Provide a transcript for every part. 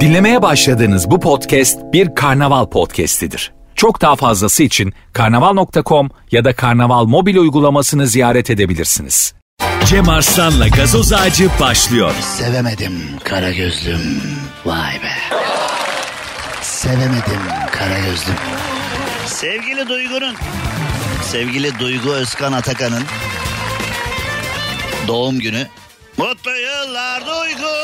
Dinlemeye başladığınız bu podcast bir karnaval podcastidir. Çok daha fazlası için karnaval.com ya da karnaval mobil uygulamasını ziyaret edebilirsiniz. Cem Arslan'la gazoz ağacı başlıyor. Sevemedim kara gözlüm. Vay be. Sevemedim kara gözlüm. Sevgili Duygu'nun, sevgili Duygu Özkan Atakan'ın doğum günü. Mutlu yıllar Duygu,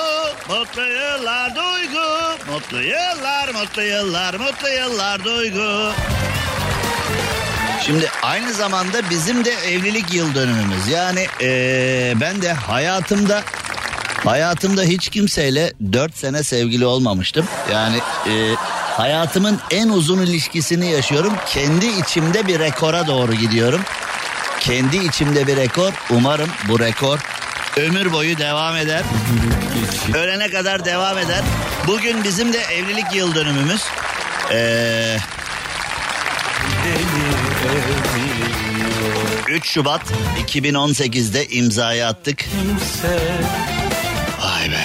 mutlu yıllar Duygu, mutlu yıllar, mutlu yıllar, mutlu yıllar Duygu. Şimdi aynı zamanda bizim de evlilik yıl dönümümüz. Yani eee, ben de hayatımda hayatımda hiç kimseyle 4 sene sevgili olmamıştım. Yani eee, hayatımın en uzun ilişkisini yaşıyorum. Kendi içimde bir rekora doğru gidiyorum. Kendi içimde bir rekor. Umarım bu rekor ömür boyu devam eder. Ölene kadar devam eder. Bugün bizim de evlilik yıl dönümümüz. Eee 3 Şubat 2018'de imzayı attık. Vay be.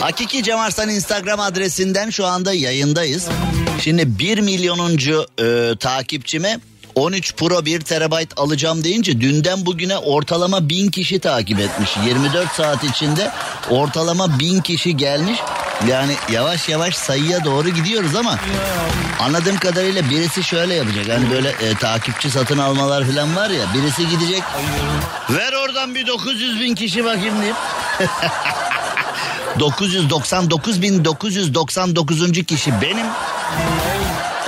Hakiki Cem Arslan Instagram adresinden şu anda yayındayız. Şimdi 1 milyonuncu e, takipçime 13 Pro 1 terabayt alacağım deyince dünden bugüne ortalama 1000 kişi takip etmiş. 24 saat içinde ortalama 1000 kişi gelmiş. Yani yavaş yavaş sayıya doğru gidiyoruz ama anladığım kadarıyla birisi şöyle yapacak. Hani böyle e, takipçi satın almalar falan var ya birisi gidecek. Ver oradan bir 900 bin kişi bakayım deyip. 999.999. kişi benim.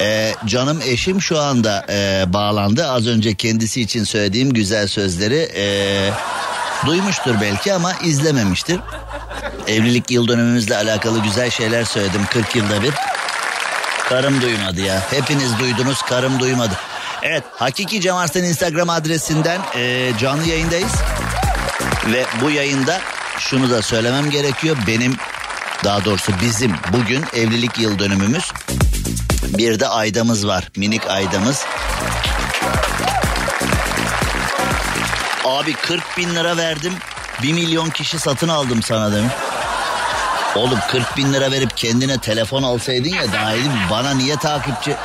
Ee, canım eşim şu anda e, bağlandı. Az önce kendisi için söylediğim güzel sözleri e, duymuştur belki ama izlememiştir. Evlilik yıl dönümümüzle alakalı güzel şeyler söyledim 40 yılda bir. Karım duymadı ya. Hepiniz duydunuz karım duymadı. Evet Hakiki Cem Arslan Instagram adresinden e, canlı yayındayız. Ve bu yayında şunu da söylemem gerekiyor. Benim daha doğrusu bizim bugün evlilik yıl dönümümüz. Bir de aydamız var. Minik aydamız. Abi 40 bin lira verdim. 1 milyon kişi satın aldım sana demiş. Oğlum 40 bin lira verip kendine telefon alsaydın ya daha iyiydi. Bana niye takipçi?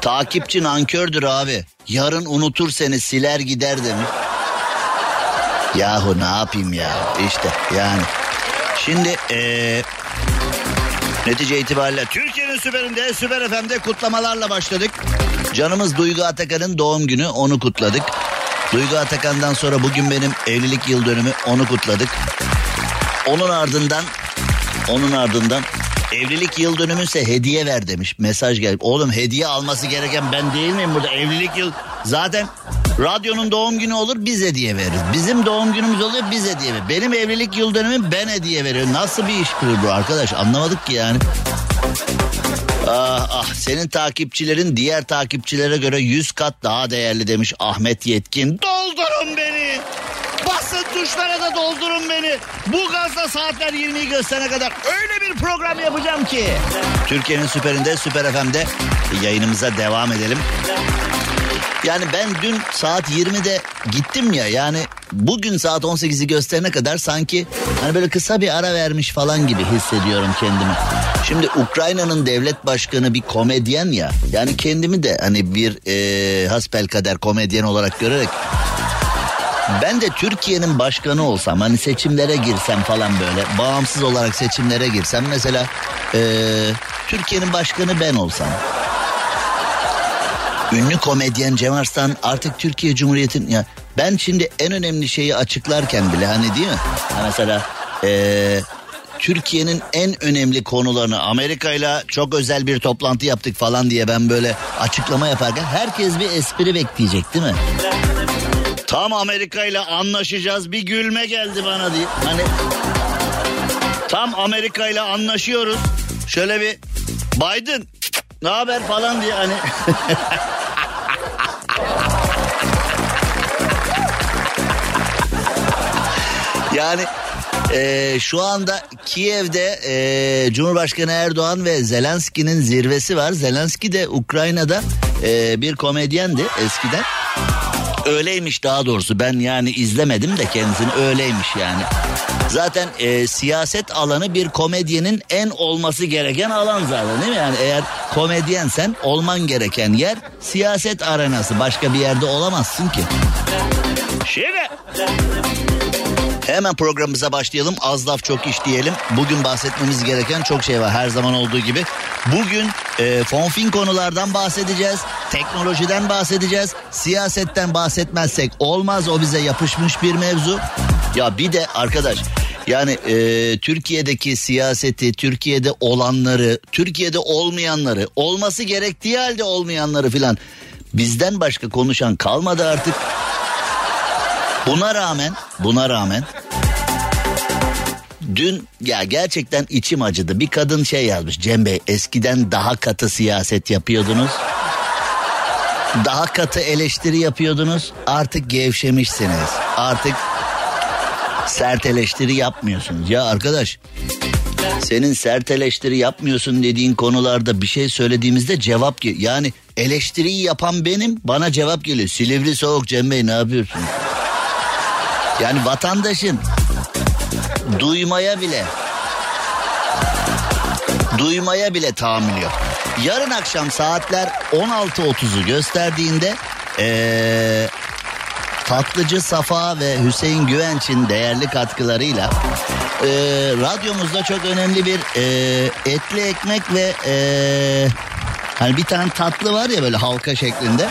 Takipçi nankördür abi. Yarın unutur seni siler gider demiş. Yahu ne yapayım ya işte yani. Şimdi eee netice itibariyle Türkiye'nin süperinde Süper FM'de kutlamalarla başladık. Canımız Duygu Atakan'ın doğum günü onu kutladık. Duygu Atakan'dan sonra bugün benim evlilik yıl dönümü onu kutladık. Onun ardından onun ardından evlilik yıl dönümünse hediye ver demiş. Mesaj geldi. Oğlum hediye alması gereken ben değil miyim burada? Evlilik yıl zaten radyonun doğum günü olur biz hediye veririz. Bizim doğum günümüz oluyor biz hediye veririz. Benim evlilik yıl dönümüm ben hediye veriyorum. Nasıl bir iş bu arkadaş anlamadık ki yani. Ah ah senin takipçilerin diğer takipçilere göre 100 kat daha değerli demiş Ahmet Yetkin. Doldurun beni. Basın tuşlara da doldurun beni. Bu gazla saatler 20'yi gösterene kadar öyle bir program yapacağım ki. Türkiye'nin süperinde Süper FM'de yayınımıza devam edelim. Yani ben dün saat 20'de gittim ya yani bugün saat 18'i gösterene kadar sanki hani böyle kısa bir ara vermiş falan gibi hissediyorum kendimi. Şimdi Ukrayna'nın devlet başkanı bir komedyen ya yani kendimi de hani bir e, hasbelkader komedyen olarak görerek ben de Türkiye'nin başkanı olsam hani seçimlere girsem falan böyle bağımsız olarak seçimlere girsem mesela e, Türkiye'nin başkanı ben olsam ünlü komedyen Cem Arslan artık Türkiye Cumhuriyeti'nin ya ben şimdi en önemli şeyi açıklarken bile hani değil mi? Ha mesela eee Türkiye'nin en önemli konularını Amerika ile çok özel bir toplantı yaptık falan diye ben böyle açıklama yaparken herkes bir espri bekleyecek değil mi? Tam Amerika ile anlaşacağız bir gülme geldi bana diye. Hani tam Amerika ile anlaşıyoruz. Şöyle bir Biden ne haber falan diye hani Yani e, şu anda Kiev'de e, Cumhurbaşkanı Erdoğan ve Zelenski'nin zirvesi var. Zelenski de Ukrayna'da e, bir komedyendi eskiden. Öyleymiş daha doğrusu ben yani izlemedim de kendisini öyleymiş yani. Zaten e, siyaset alanı bir komedyenin en olması gereken alan zaten değil mi? Yani eğer komedyensen olman gereken yer siyaset arenası. Başka bir yerde olamazsın ki. Şimdi Hemen programımıza başlayalım. Az laf çok iş diyelim. Bugün bahsetmemiz gereken çok şey var her zaman olduğu gibi. Bugün e, fonfin konulardan bahsedeceğiz. Teknolojiden bahsedeceğiz. Siyasetten bahsetmezsek olmaz o bize yapışmış bir mevzu. Ya bir de arkadaş yani e, Türkiye'deki siyaseti, Türkiye'de olanları, Türkiye'de olmayanları, olması gerektiği halde olmayanları filan bizden başka konuşan kalmadı artık. Buna rağmen, buna rağmen dün ya gerçekten içim acıdı. Bir kadın şey yazmış Cem Bey eskiden daha katı siyaset yapıyordunuz. Daha katı eleştiri yapıyordunuz. Artık gevşemişsiniz. Artık sert eleştiri yapmıyorsunuz. Ya arkadaş senin sert eleştiri yapmıyorsun dediğin konularda bir şey söylediğimizde cevap yani eleştiriyi yapan benim bana cevap geliyor. Silivri soğuk Cem Bey ne yapıyorsun? Yani vatandaşın duymaya bile duymaya bile tahammül yok. Yarın akşam saatler 16.30'u gösterdiğinde ee, Tatlıcı Safa ve Hüseyin Güvenç'in değerli katkılarıyla e, radyomuzda çok önemli bir e, etli ekmek ve e, hani bir tane tatlı var ya böyle halka şeklinde.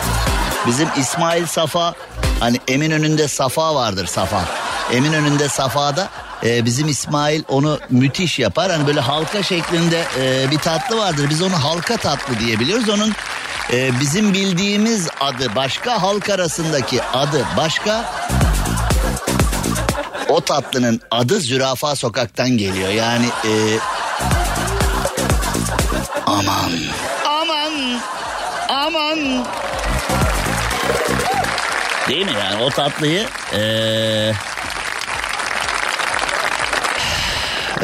Bizim İsmail Safa hani Emin önünde Safa vardır Safa. Emin önünde Safa'da e, bizim İsmail onu müthiş yapar. Hani böyle halka şeklinde e, bir tatlı vardır. Biz onu halka tatlı diyebiliyoruz. Onun e, bizim bildiğimiz adı başka halk arasındaki adı başka. O tatlının adı Zürafa Sokak'tan geliyor. Yani e, aman aman aman Değil mi yani o tatlıyı ee,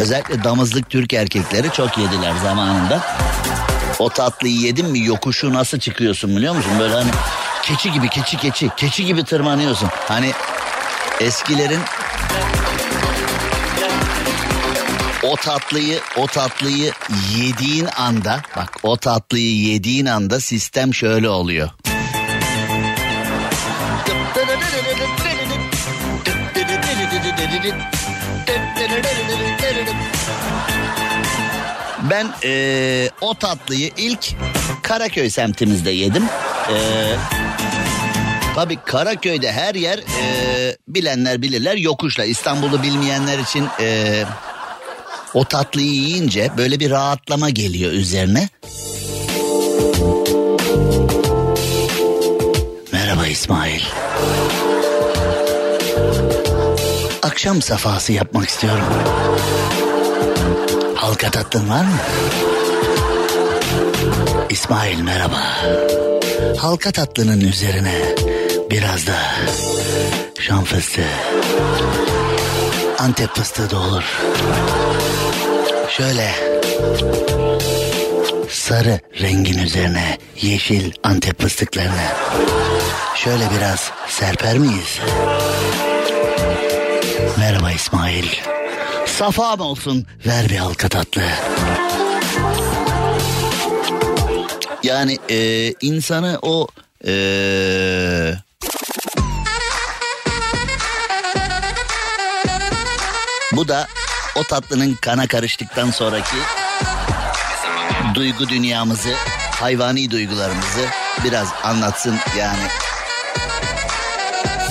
özellikle damızlık Türk erkekleri çok yediler zamanında. O tatlıyı yedin mi yokuşu nasıl çıkıyorsun biliyor musun? Böyle hani keçi gibi keçi keçi keçi gibi tırmanıyorsun. Hani eskilerin o tatlıyı o tatlıyı yediğin anda bak o tatlıyı yediğin anda sistem şöyle oluyor. Ben ee, o tatlıyı ilk Karaköy semtimizde yedim. Ee, tabii Karaköy'de her yer ee, bilenler bilirler yokuşla. İstanbul'u bilmeyenler için ee, o tatlıyı yiyince böyle bir rahatlama geliyor üzerine. Merhaba İsmail. Akşam safhası yapmak istiyorum. Halka tatlın var mı? İsmail merhaba. Halka tatlının üzerine biraz da şan fıstığı. Antep fıstığı da olur. Şöyle sarı rengin üzerine yeşil Antep fıstıklarını şöyle biraz serper miyiz? Merhaba İsmail. Safam olsun ver bir halka tatlı. Yani e, insanı o e, bu da o tatlının kana karıştıktan sonraki duygu dünyamızı, hayvani duygularımızı biraz anlatsın yani.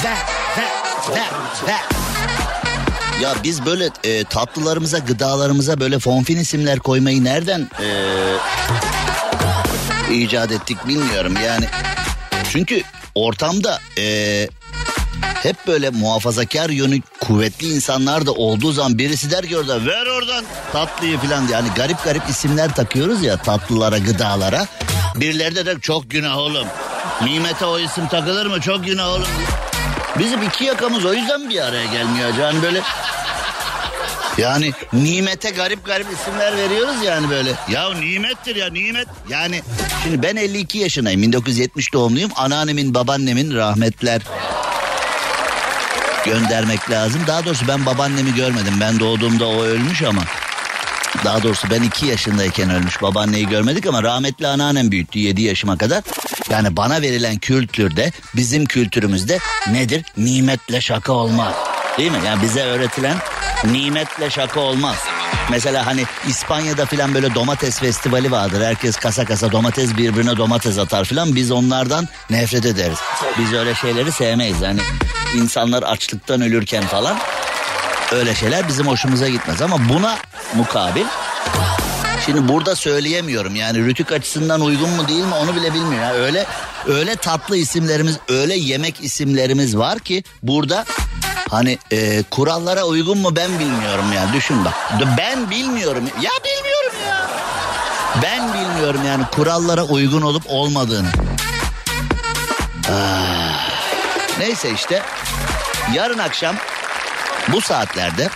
Ve, ve, ve, ve. Ya biz böyle e, tatlılarımıza, gıdalarımıza böyle fonfin isimler koymayı nereden e, icat ettik bilmiyorum yani. Çünkü ortamda e, hep böyle muhafazakar yönü kuvvetli insanlar da olduğu zaman birisi der ki orada ver oradan tatlıyı falan. Yani garip garip isimler takıyoruz ya tatlılara, gıdalara. Birileri de der çok günah oğlum. Nimete o isim takılır mı? Çok günah oğlum. Bizim iki yakamız o yüzden bir araya gelmiyor. Yani böyle yani nimete garip garip isimler veriyoruz yani böyle. Ya nimettir ya nimet. Yani şimdi ben 52 yaşındayım. 1970 doğumluyum. Anneannemin, babaannemin rahmetler göndermek lazım. Daha doğrusu ben babaannemi görmedim. Ben doğduğumda o ölmüş ama. Daha doğrusu ben iki yaşındayken ölmüş. Babaanneyi görmedik ama rahmetli anneannem büyüttü yedi yaşıma kadar. Yani bana verilen kültürde bizim kültürümüzde nedir? Nimetle şaka olmaz. Değil mi? Yani bize öğretilen nimetle şaka olmaz. Mesela hani İspanya'da filan böyle domates festivali vardır. Herkes kasa kasa domates birbirine domates atar filan. Biz onlardan nefret ederiz. Biz öyle şeyleri sevmeyiz. Yani insanlar açlıktan ölürken falan öyle şeyler bizim hoşumuza gitmez. Ama buna mukabil Şimdi burada söyleyemiyorum yani rütük açısından uygun mu değil mi onu bile bilmiyorum. Yani öyle öyle tatlı isimlerimiz, öyle yemek isimlerimiz var ki burada Hani e, kurallara uygun mu ben bilmiyorum ya düşün bak. Ben bilmiyorum ya bilmiyorum ya. Ben bilmiyorum yani kurallara uygun olup olmadığını. Ah. Neyse işte yarın akşam bu saatlerde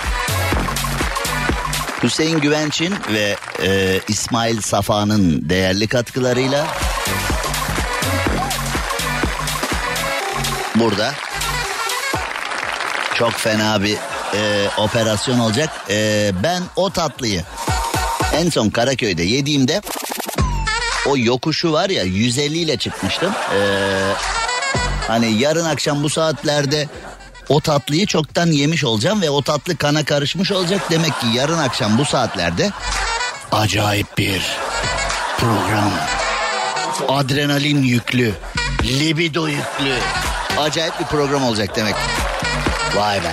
Hüseyin Güvenç'in ve e, İsmail Safa'nın değerli katkılarıyla burada çok fena bir e, operasyon olacak. E, ben o tatlıyı en son Karaköy'de yediğimde o yokuşu var ya 150 ile çıkmıştım. E, hani yarın akşam bu saatlerde o tatlıyı çoktan yemiş olacağım ve o tatlı kana karışmış olacak. Demek ki yarın akşam bu saatlerde acayip bir program. Adrenalin yüklü, libido yüklü. Acayip bir program olacak demek. Vay be.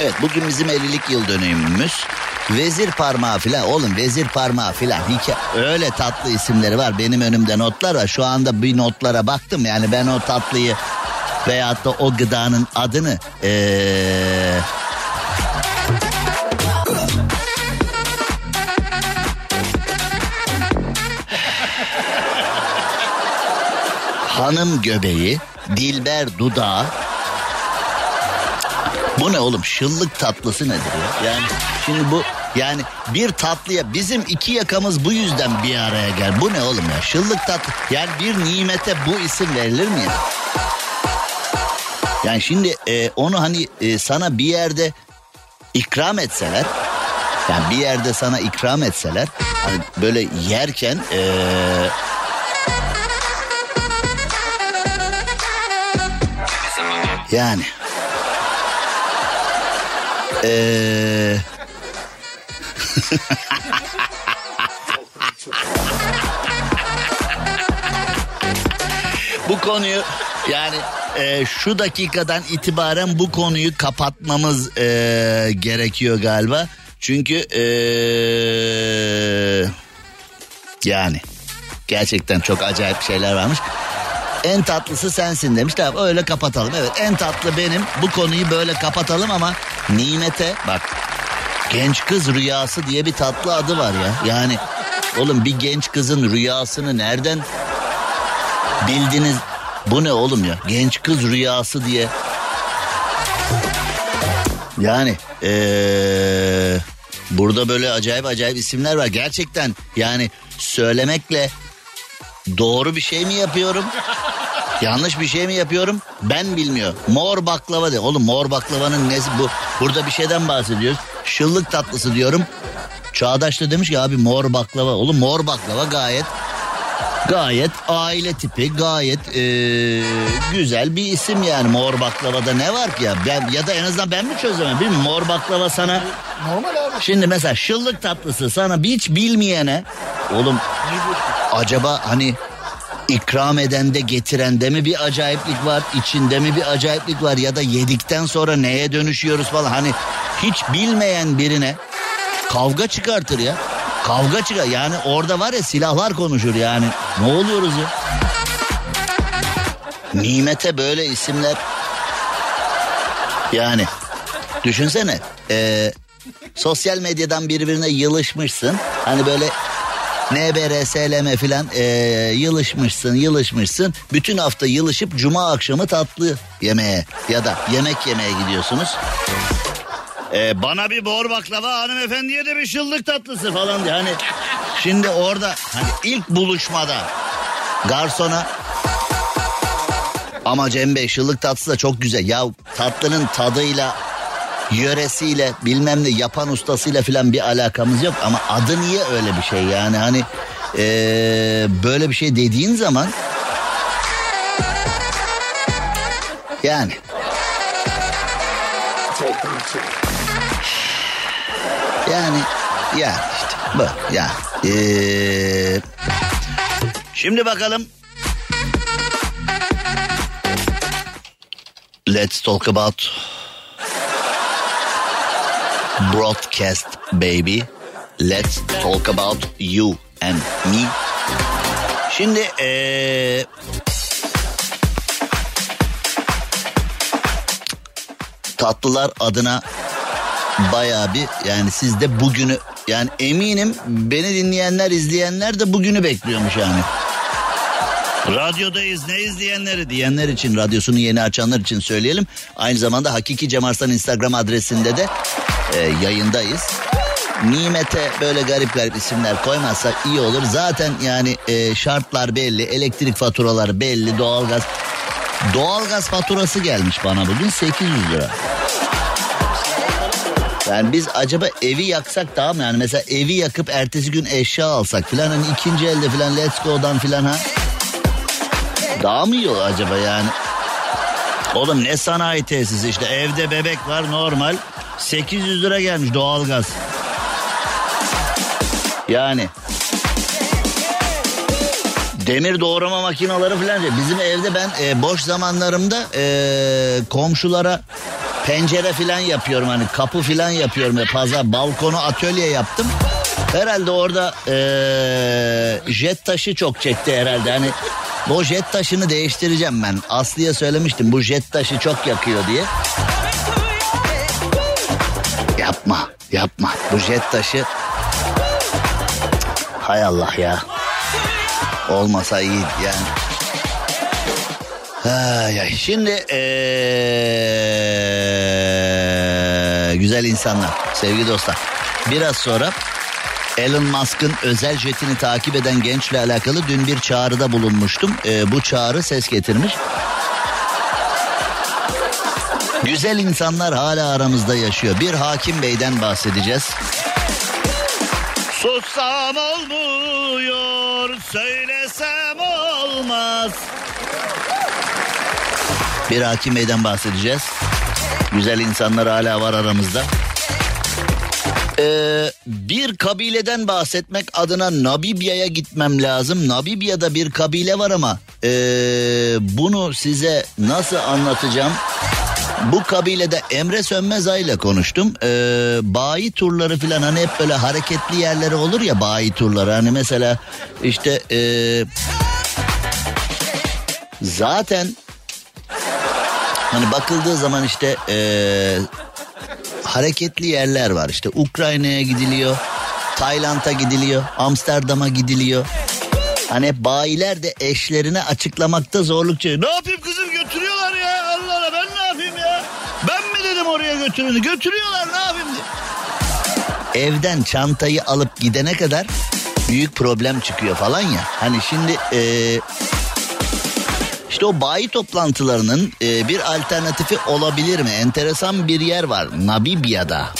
Evet bugün bizim 50'lik yıl dönümümüz. Vezir parmağı filan oğlum vezir parmağı filan öyle tatlı isimleri var benim önümde notlar var şu anda bir notlara baktım yani ben o tatlıyı veyahut da o gıdanın adını ee... hanım göbeği dilber dudağı bu ne oğlum şıllık tatlısı nedir ya? Yani şimdi bu yani bir tatlıya bizim iki yakamız bu yüzden bir araya gel. Bu ne oğlum ya? Şıllık tatlı. Yani bir nimete bu isim verilir mi ya? Yani şimdi e, onu hani e, sana bir yerde ikram etseler yani bir yerde sana ikram etseler hani böyle yerken e, yani ee... bu konuyu yani e, şu dakikadan itibaren bu konuyu kapatmamız e, gerekiyor galiba. Çünkü e, yani gerçekten çok acayip şeyler varmış. En tatlısı sensin demiş. Tamam öyle kapatalım. Evet en tatlı benim. Bu konuyu böyle kapatalım ama nimete bak. Genç kız rüyası diye bir tatlı adı var ya. Yani oğlum bir genç kızın rüyasını nereden bildiniz? Bu ne oğlum ya? Genç kız rüyası diye. Yani ee, burada böyle acayip acayip isimler var. Gerçekten yani söylemekle doğru bir şey mi yapıyorum? Yanlış bir şey mi yapıyorum? Ben bilmiyorum. Mor baklava de. Oğlum mor baklavanın nesi bu? Burada bir şeyden bahsediyoruz. Şıllık tatlısı diyorum. Çağdaş da demiş ki abi mor baklava. Oğlum mor baklava gayet gayet aile tipi gayet ee, güzel bir isim yani. Mor baklavada ne var ki ya? Ben ya da en azından ben mi çözemem? Mi mor baklava sana normal abi. Şimdi mesela şıllık tatlısı sana hiç bilmeyene oğlum acaba hani ikram eden de getiren de mi bir acayiplik var? İçinde mi bir acayiplik var? Ya da yedikten sonra neye dönüşüyoruz falan? Hani hiç bilmeyen birine kavga çıkartır ya kavga çıkar. Yani orada var ya silahlar konuşur yani. Ne oluyoruz ya? Nimete böyle isimler. Yani düşünsene ee, sosyal medyadan birbirine yılışmışsın. Hani böyle NBR, SLM filan e, yılışmışsın yılışmışsın. Bütün hafta yılışıp cuma akşamı tatlı yemeye ya da yemek yemeye gidiyorsunuz. E, bana bir bor baklava hanımefendiye de bir şıllık tatlısı falan diye. Hani şimdi orada hani ilk buluşmada garsona ama Cem Bey şıllık tatlısı da çok güzel. Ya tatlının tadıyla yöresiyle bilmem ne yapan ustasıyla filan bir alakamız yok ama adı niye öyle bir şey yani hani ee, böyle bir şey dediğin zaman yani yani ya işte bu ya. Ee, şimdi bakalım. Let's talk about broadcast baby. Let's talk about you and me. Şimdi ee, tatlılar adına baya bir yani siz de bugünü yani eminim beni dinleyenler izleyenler de bugünü bekliyormuş yani. Radyodayız ne izleyenleri diyenler için radyosunu yeni açanlar için söyleyelim. Aynı zamanda Hakiki Cem Arslan Instagram adresinde de e, yayındayız. Nimete böyle garip garip isimler koymazsak iyi olur. Zaten yani e, şartlar belli, elektrik faturaları belli, doğalgaz. Doğalgaz faturası gelmiş bana bugün 800 lira. Yani biz acaba evi yaksak daha mı yani mesela evi yakıp ertesi gün eşya alsak filan hani ikinci elde filan let's go'dan filan ha. Daha mı iyi olur acaba yani? Oğlum ne sanayi tesisi işte evde bebek var normal 800 lira gelmiş doğalgaz. Yani demir doğrama makineleri falan bizim evde ben e, boş zamanlarımda e, komşulara pencere filan yapıyorum hani kapı filan yapıyorum ya pazar balkonu atölye yaptım. Herhalde orada e, jet taşı çok çekti herhalde hani bu jet taşını değiştireceğim ben. Aslı'ya söylemiştim bu jet taşı çok yakıyor diye. Yapma yapma bu jet taşı hay Allah ya olmasa iyi yani. Ay, ay. Şimdi ee, güzel insanlar, sevgili dostlar. Biraz sonra Elon Musk'ın özel jetini takip eden gençle alakalı dün bir çağrıda bulunmuştum. Ee, bu çağrı ses getirmiş. Güzel insanlar hala aramızda yaşıyor. Bir hakim beyden bahsedeceğiz. Sussam olmuyor, söylesem olmaz. Bir hakim beyden bahsedeceğiz. Güzel insanlar hala var aramızda. Ee, bir kabileden bahsetmek adına Nabibya'ya gitmem lazım. Nabibya'da bir kabile var ama ee, bunu size nasıl anlatacağım? Bu kabilede Emre Sönmezay ile konuştum. Ee, bayi turları falan hani hep böyle hareketli yerleri olur ya bayi turları. Hani mesela işte ee, zaten hani bakıldığı zaman işte ee, hareketli yerler var. İşte Ukrayna'ya gidiliyor, Tayland'a gidiliyor, Amsterdam'a gidiliyor. Hani bayiler de eşlerine açıklamakta zorluk çekiyor. Ne yapayım kızım götürüyorlar ya Allah Allah ben ne yapayım ya? Ben mi dedim oraya götürün? Götürüyorlar ne yapayım diye. Evden çantayı alıp gidene kadar büyük problem çıkıyor falan ya. Hani şimdi ee, işte o bayi toplantılarının e, bir alternatifi olabilir mi? Enteresan bir yer var Nabibya'da.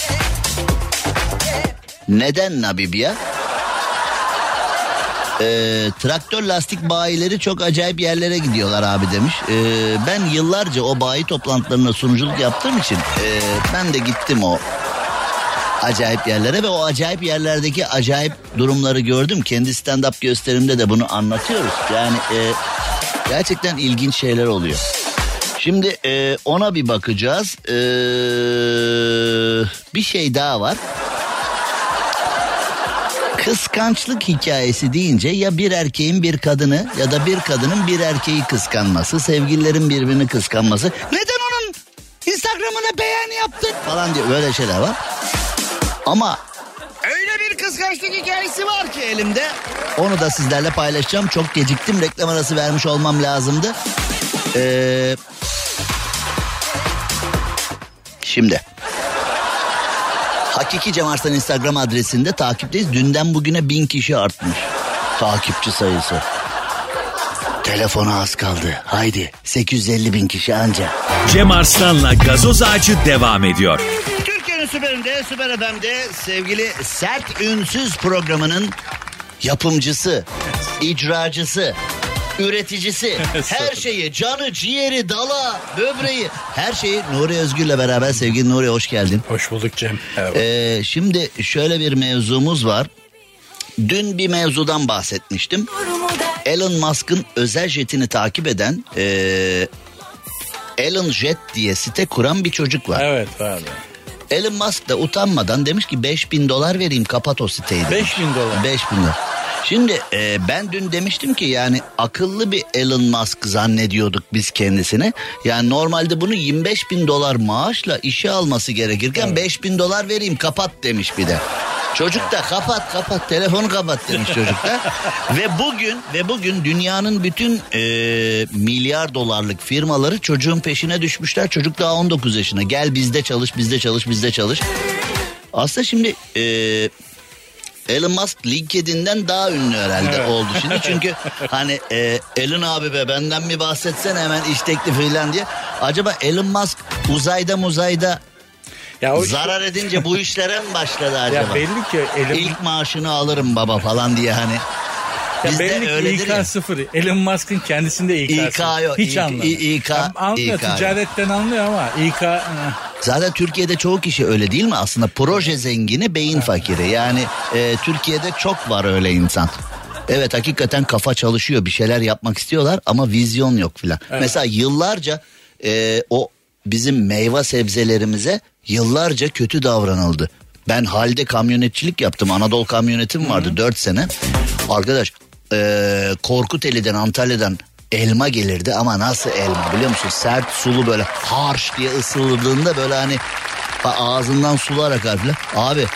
Neden Namibya? Ee, traktör lastik bayileri çok acayip yerlere gidiyorlar abi demiş. Ee, ben yıllarca o bayi toplantılarına sunuculuk yaptığım için e, ben de gittim o acayip yerlere ve o acayip yerlerdeki acayip durumları gördüm. Kendi stand-up gösterimde de bunu anlatıyoruz. Yani e, gerçekten ilginç şeyler oluyor. Şimdi e, ona bir bakacağız. E, bir şey daha var. Kıskançlık hikayesi deyince ya bir erkeğin bir kadını ya da bir kadının bir erkeği kıskanması, sevgililerin birbirini kıskanması. Neden onun Instagram'ına beğen yaptın falan diyor böyle şeyler var. Ama kıskançlık hikayesi var ki elimde. Onu da sizlerle paylaşacağım. Çok geciktim reklam arası vermiş olmam lazımdı. Ee, şimdi. Hakiki Cem Arslan Instagram adresinde takipteyiz. Dünden bugüne bin kişi artmış. Takipçi sayısı. Telefona az kaldı. Haydi 850 bin kişi anca. Cem Arslan'la gazoz ağacı devam ediyor. Süperinde, süper FM'de sevgili Sert Ünsüz programının yapımcısı, icracısı, üreticisi, her şeyi, canı, ciğeri, dala, böbreği, her şeyi Nuri Özgür'le beraber sevgili Nuri hoş geldin. Hoş bulduk Cem. Evet. Ee, şimdi şöyle bir mevzumuz var. Dün bir mevzudan bahsetmiştim. Elon Musk'ın özel jetini takip eden ee, Elon Jet diye site kuran bir çocuk var. evet vardı. Elon Musk da utanmadan demiş ki 5000 dolar vereyim kapat o siteyi. demiş. 5000 dolar. 5000 dolar. Şimdi e, ben dün demiştim ki yani akıllı bir Elon Musk zannediyorduk biz kendisini. Yani normalde bunu 25 bin dolar maaşla işe alması gerekirken 5 bin dolar vereyim kapat demiş bir de. Çocuk da kapat kapat telefonu kapat demiş çocuk da. ve bugün ve bugün dünyanın bütün e, milyar dolarlık firmaları çocuğun peşine düşmüşler. Çocuk daha 19 yaşına gel bizde çalış bizde çalış bizde çalış. Aslında şimdi e, Elon Musk LinkedIn'den daha ünlü herhalde oldu şimdi. Çünkü hani e, Elon abi be benden mi bahsetsen hemen iş teklifi falan diye. Acaba Elon Musk uzayda muzayda Ya o zarar edince bu işlere mi başladı ya acaba? belli ki Elon, İlk maaşını alırım baba falan diye hani. ya Bizde belli ki öyledir İK ya. sıfır. Elon Musk'ın kendisinde İK, İK sıfır. yok. Hiç İ- anlamıyor. İK Tam anlıyor İK yok. ticaretten anlıyor ama İK ıı, Zaten Türkiye'de çoğu kişi öyle değil mi? Aslında proje zengini beyin fakiri. Yani e, Türkiye'de çok var öyle insan. Evet hakikaten kafa çalışıyor bir şeyler yapmak istiyorlar ama vizyon yok filan. Mesela yıllarca e, o bizim meyve sebzelerimize yıllarca kötü davranıldı. Ben halde kamyonetçilik yaptım. Anadolu kamyonetim vardı 4 sene. Arkadaş e, Korkuteli'den Antalya'dan elma gelirdi ama nasıl elma biliyor musun? Sert sulu böyle harş diye ısırıldığında böyle hani ağzından sular akar filan. Abi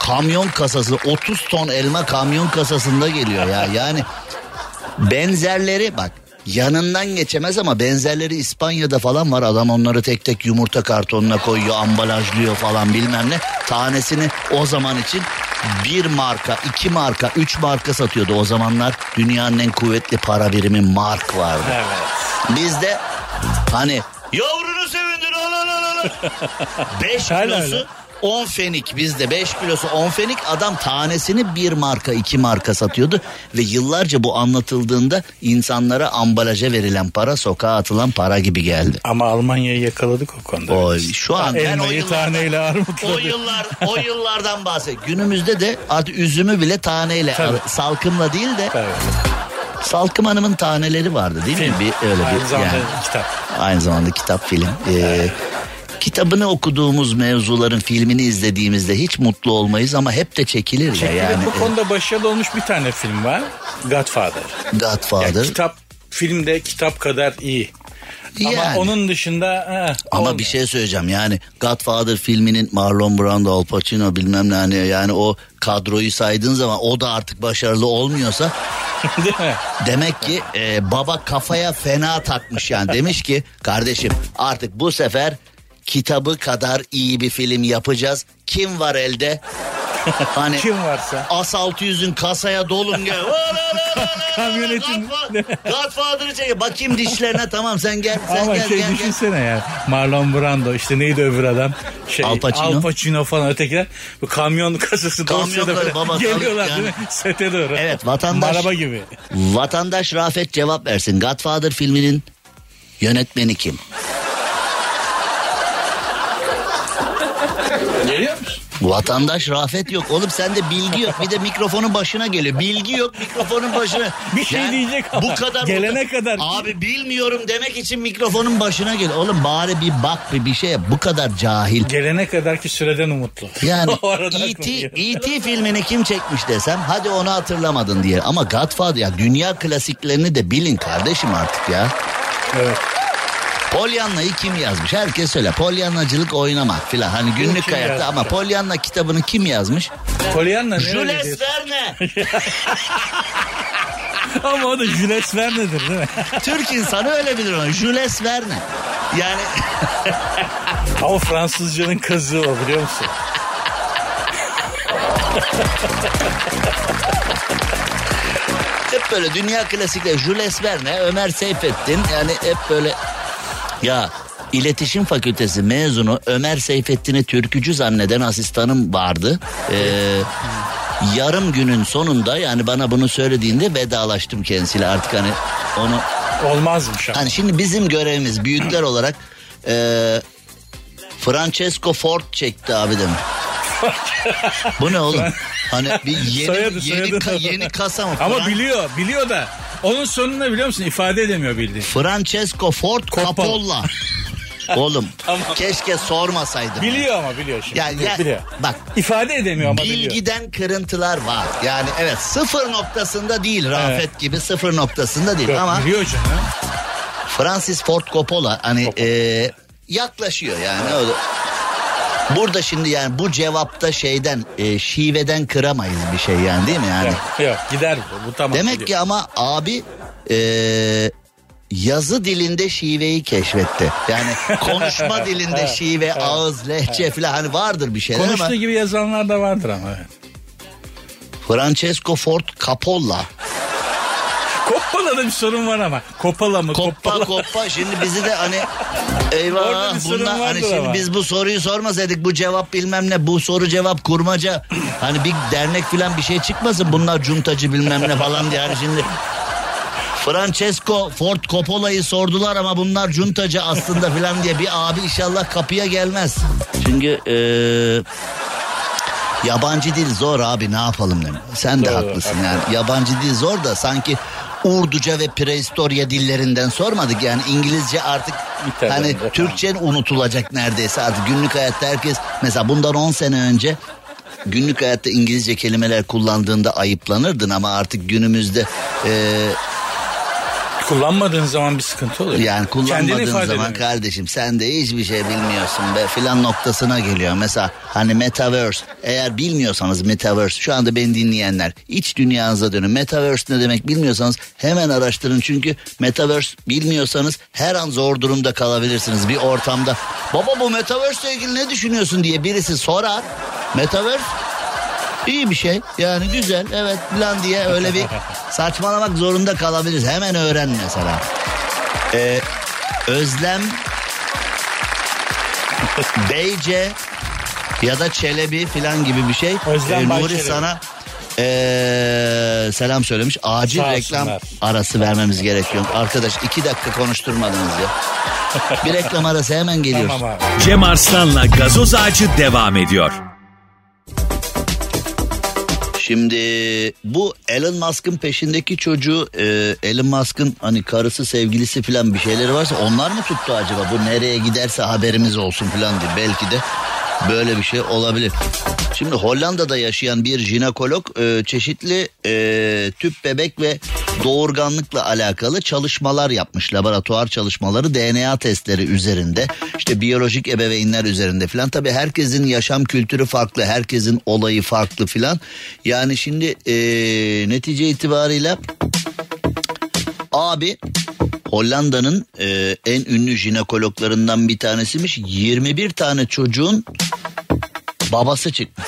kamyon kasası 30 ton elma kamyon kasasında geliyor ya. Yani benzerleri bak yanından geçemez ama benzerleri İspanya'da falan var. Adam onları tek tek yumurta kartonuna koyuyor, ambalajlıyor falan bilmem ne. Tanesini o zaman için bir marka, iki marka, üç marka satıyordu. O zamanlar dünyanın en kuvvetli para birimi mark vardı. evet. Bizde hani yavrunu sevindir al al al al. 5 Hala kilosu. 10 fenik bizde 5 kilosu 10 fenik adam tanesini bir marka iki marka satıyordu ve yıllarca bu anlatıldığında insanlara ambalaja verilen para sokağa atılan para gibi geldi. Ama Almanya'yı yakaladık o konuda. O, şu an ben o yıllardan, taneyle armutladı. o yıllar o yıllardan bahset. Günümüzde de artık üzümü bile taneyle Tabii. salkımla değil de Evet. Salkım Hanım'ın taneleri vardı değil mi? Bir, öyle Aynı bir zamanda yani. kitap. Aynı zamanda kitap film. Ee, kitabını okuduğumuz mevzuların filmini izlediğimizde hiç mutlu olmayız ama hep de çekilir ya yani. bu konuda başarılı olmuş bir tane film var. Godfather. Godfather. Yani kitap filmde kitap kadar iyi. Ama Yani. onun dışında eh, Ama olmuyor. bir şey söyleyeceğim yani Godfather filminin Marlon Brando, Al Pacino bilmem ne hani yani o kadroyu saydığın zaman o da artık başarılı olmuyorsa Değil mi? demek ki e, baba kafaya fena takmış yani demiş ki kardeşim artık bu sefer kitabı kadar iyi bir film yapacağız. Kim var elde? Hani Kim varsa. As 600'ün kasaya dolun gel. Kamyonetin- Godfather- Godfather'ı çek. Bakayım dişlerine tamam sen gel sen Ama gel şey gel, gel. düşünsene ya. Marlon Brando işte neydi öbür adam? Şey, Al Pacino. Al Pacino falan ötekiler. Bu kamyon kasası Kamyon dosyada baba, geliyorlar yani. değil mi? Sete doğru. Evet, vatandaş- Araba gibi. Vatandaş Rafet cevap versin. Godfather filminin yönetmeni kim? Geliyor musun? Vatandaş Rafet yok. Oğlum sende bilgi yok. Bir de mikrofonun başına geliyor. Bilgi yok mikrofonun başına. Bir şey diyecek ama. Bu kadar. Gelene kadar. Abi bilmiyorum demek için mikrofonun başına geliyor. Oğlum bari bir bak bir bir şey yap. Bu kadar cahil. Gelene kadar ki süreden umutlu. Yani E.T. E.T. filmini kim çekmiş desem hadi onu hatırlamadın diye. Ama Godfather ya dünya klasiklerini de bilin kardeşim artık ya. Evet. Pollyanna'yı kim yazmış? Herkes söyle. Pollyannacılık oynamak filan. Hani günlük kim hayatta yazmış? ama Pollyanna kitabını kim yazmış? Pollyanna ne Jules? Verne. Ama o da Jules Verne'dir değil mi? Türk insanı öyle bilir onu. Jules Verne. Yani Ama Fransızcanın kazığı o biliyor musun? hep böyle dünya klasikleri. Jules Verne, Ömer Seyfettin. Yani hep böyle ya İletişim Fakültesi mezunu Ömer Seyfettin'i türkücü zanneden asistanım vardı. Ee, yarım günün sonunda yani bana bunu söylediğinde vedalaştım kendisiyle artık hani onu Olmazmış. Hani şimdi bizim görevimiz büyükler olarak e, Francesco Ford çekti abi dedim. Bu ne oğlum? Hani bir yeni Soyadı, yeni, soyadı. ka- yeni kasa mı? Ama Fran- biliyor, biliyor da. Onun sonunda biliyor musun? İfade edemiyor bildiğin. Francesco Ford Coppola. Coppola. Oğlum Tamam. keşke sormasaydım. Biliyor ama biliyor şimdi. Ya, biliyor, ya, biliyor. bak İfade edemiyor ama biliyor. bilgiden kırıntılar var. Yani evet sıfır noktasında değil Rafet gibi sıfır noktasında değil Yok, ama Biliyor canım. Francis Ford Coppola hani e, yaklaşıyor yani öyle. Burada şimdi yani bu cevapta şeyden e, şiveden kıramayız bir şey yani değil mi yani? Yok, yok gider bu. Bu tamam. Demek biliyor. ki ama abi e, yazı dilinde şiveyi keşfetti. Yani konuşma dilinde şive, ağız, lehçe falan hani vardır bir şeyler Konuştuğu ama gibi yazanlar da vardır ama. Evet. Francesco Ford Coppola. Koppala'da bir sorun var ama. Kopala mı? Koppa Koppala. koppa şimdi bizi de hani eyvah Orada bir sorun bunlar hani vardır şimdi ama. biz bu soruyu sormasaydık bu cevap bilmem ne bu soru cevap kurmaca hani bir dernek falan bir şey çıkmasın bunlar cuntacı bilmem ne falan diye hani şimdi Francesco Ford Coppola'yı sordular ama bunlar cuntacı aslında falan diye bir abi inşallah kapıya gelmez. Çünkü eee yabancı dil zor abi ne yapalım dedim. Sen de Doğru, haklısın yani yabancı dil zor da sanki Urduca ve prehistorya dillerinden sormadık yani İngilizce artık Biter hani. Türkçen unutulacak neredeyse artık günlük hayatta herkes mesela bundan 10 sene önce günlük hayatta İngilizce kelimeler kullandığında ayıplanırdın ama artık günümüzde e, Kullanmadığın zaman bir sıkıntı oluyor. yani kullanmadığın zaman kardeşim sen de hiçbir şey bilmiyorsun be filan noktasına geliyor. Mesela hani metaverse eğer bilmiyorsanız metaverse şu anda beni dinleyenler iç dünyanıza dönün. Metaverse ne demek bilmiyorsanız hemen araştırın. Çünkü metaverse bilmiyorsanız her an zor durumda kalabilirsiniz bir ortamda. Baba bu metaverse ile ilgili ne düşünüyorsun diye birisi sorar. Metaverse İyi bir şey yani güzel evet falan diye öyle bir saçmalamak zorunda kalabiliriz. Hemen öğren mesela. Ee, Özlem Beyce ya da Çelebi falan gibi bir şey. Özlem Ee, Nuri Çelebi. sana ee, selam söylemiş. Acil Sağ reklam olsunlar. arası vermemiz gerekiyor. Arkadaş iki dakika konuşturmadınız ya. bir reklam arası hemen geliyoruz. Tamam abi. Cem Arslan'la gazoz ağacı devam ediyor. Şimdi bu Elon Musk'ın peşindeki çocuğu e, Elon Musk'ın hani karısı sevgilisi falan bir şeyleri varsa onlar mı tuttu acaba? Bu nereye giderse haberimiz olsun falan diye belki de böyle bir şey olabilir. Şimdi Hollanda'da yaşayan bir jinekolog e, çeşitli e, tüp bebek ve doğurganlıkla alakalı çalışmalar yapmış. Laboratuvar çalışmaları DNA testleri üzerinde işte biyolojik ebeveynler üzerinde filan. Tabii herkesin yaşam kültürü farklı herkesin olayı farklı filan. Yani şimdi e, netice itibariyle abi Hollanda'nın e, en ünlü jinekologlarından bir tanesiymiş. 21 tane çocuğun babası çıkmış.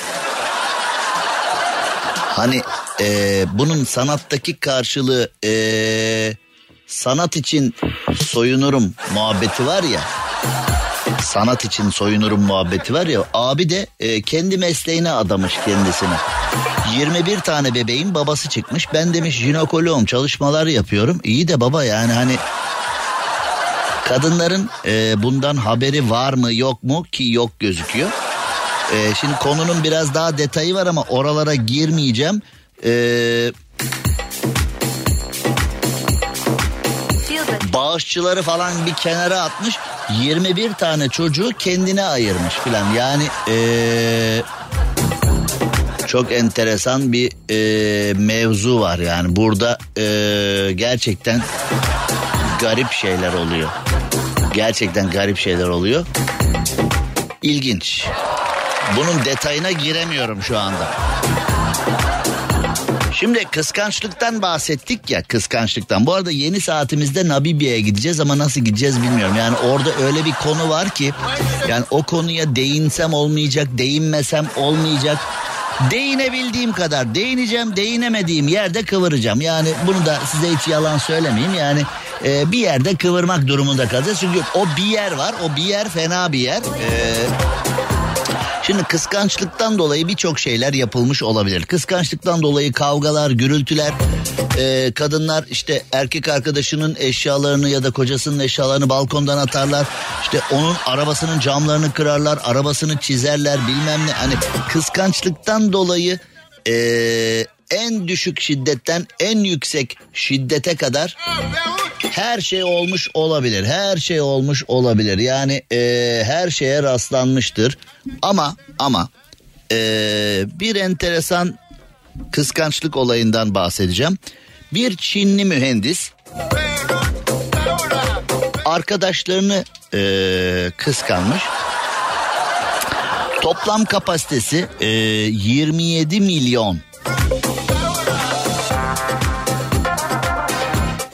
Hani e, bunun sanattaki karşılığı e, sanat için soyunurum muhabbeti var ya. Sanat için soyunurum muhabbeti var ya. Abi de e, kendi mesleğine adamış kendisine. 21 tane bebeğin babası çıkmış. Ben demiş jinekoloğum çalışmalar yapıyorum. İyi de baba yani hani kadınların e, bundan haberi var mı yok mu ki yok gözüküyor. E, şimdi konunun biraz daha detayı var ama oralara girmeyeceğim. E, bağışçıları falan bir kenara atmış. 21 tane çocuğu kendine ayırmış filan. Yani eee, çok enteresan bir eee, mevzu var yani. Burada eee, gerçekten garip şeyler oluyor. Gerçekten garip şeyler oluyor. İlginç. Bunun detayına giremiyorum şu anda. Şimdi kıskançlıktan bahsettik ya kıskançlıktan. Bu arada yeni saatimizde Nabibya'ya gideceğiz ama nasıl gideceğiz bilmiyorum. Yani orada öyle bir konu var ki yani o konuya değinsem olmayacak, değinmesem olmayacak. Değinebildiğim kadar değineceğim, değinemediğim yerde kıvıracağım. Yani bunu da size hiç yalan söylemeyeyim. Yani e, bir yerde kıvırmak durumunda kalacağız. Çünkü o bir yer var. O bir yer fena bir yer. E, Şimdi kıskançlıktan dolayı birçok şeyler yapılmış olabilir. Kıskançlıktan dolayı kavgalar, gürültüler, e, kadınlar işte erkek arkadaşının eşyalarını ya da kocasının eşyalarını balkondan atarlar. İşte onun arabasının camlarını kırarlar, arabasını çizerler bilmem ne. Hani kıskançlıktan dolayı e, en düşük şiddetten en yüksek şiddete kadar her şey olmuş olabilir. Her şey olmuş olabilir. Yani e, her şeye rastlanmıştır. Ama ama e, bir enteresan kıskançlık olayından bahsedeceğim. Bir Çinli mühendis arkadaşlarını e, kıskanmış. Toplam kapasitesi e, 27 milyon.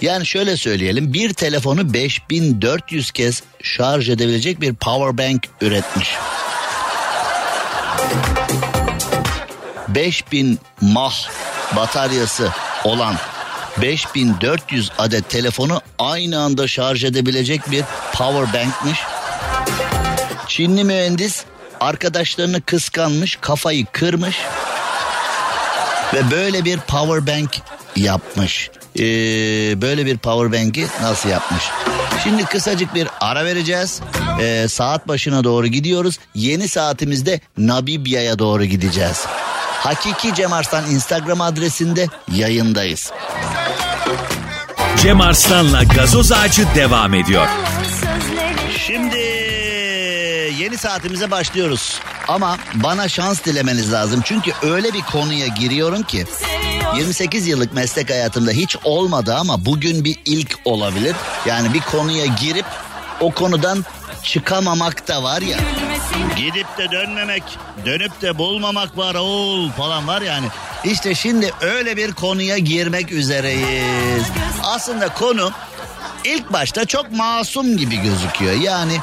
Yani şöyle söyleyelim bir telefonu 5400 kez şarj edebilecek bir power bank üretmiş. 5000 mah bataryası olan 5400 adet telefonu aynı anda şarj edebilecek bir power bankmiş. Çinli mühendis arkadaşlarını kıskanmış, kafayı kırmış ve böyle bir power bank yapmış. Ee, böyle bir power bank'i nasıl yapmış? Şimdi kısacık bir ara vereceğiz. Ee, saat başına doğru gidiyoruz. Yeni saatimizde Namibya'ya doğru gideceğiz. Hakiki Cem Arslan Instagram adresinde yayındayız. Cem Arslan'la gazoz ağacı devam ediyor. Şimdi yeni saatimize başlıyoruz. Ama bana şans dilemeniz lazım. Çünkü öyle bir konuya giriyorum ki 28 yıllık meslek hayatımda hiç olmadı ama bugün bir ilk olabilir. Yani bir konuya girip o konudan çıkamamak da var ya. Gidip de dönmemek, dönüp de bulmamak var oğul falan var yani. İşte şimdi öyle bir konuya girmek üzereyiz. Aslında konu ilk başta çok masum gibi gözüküyor. Yani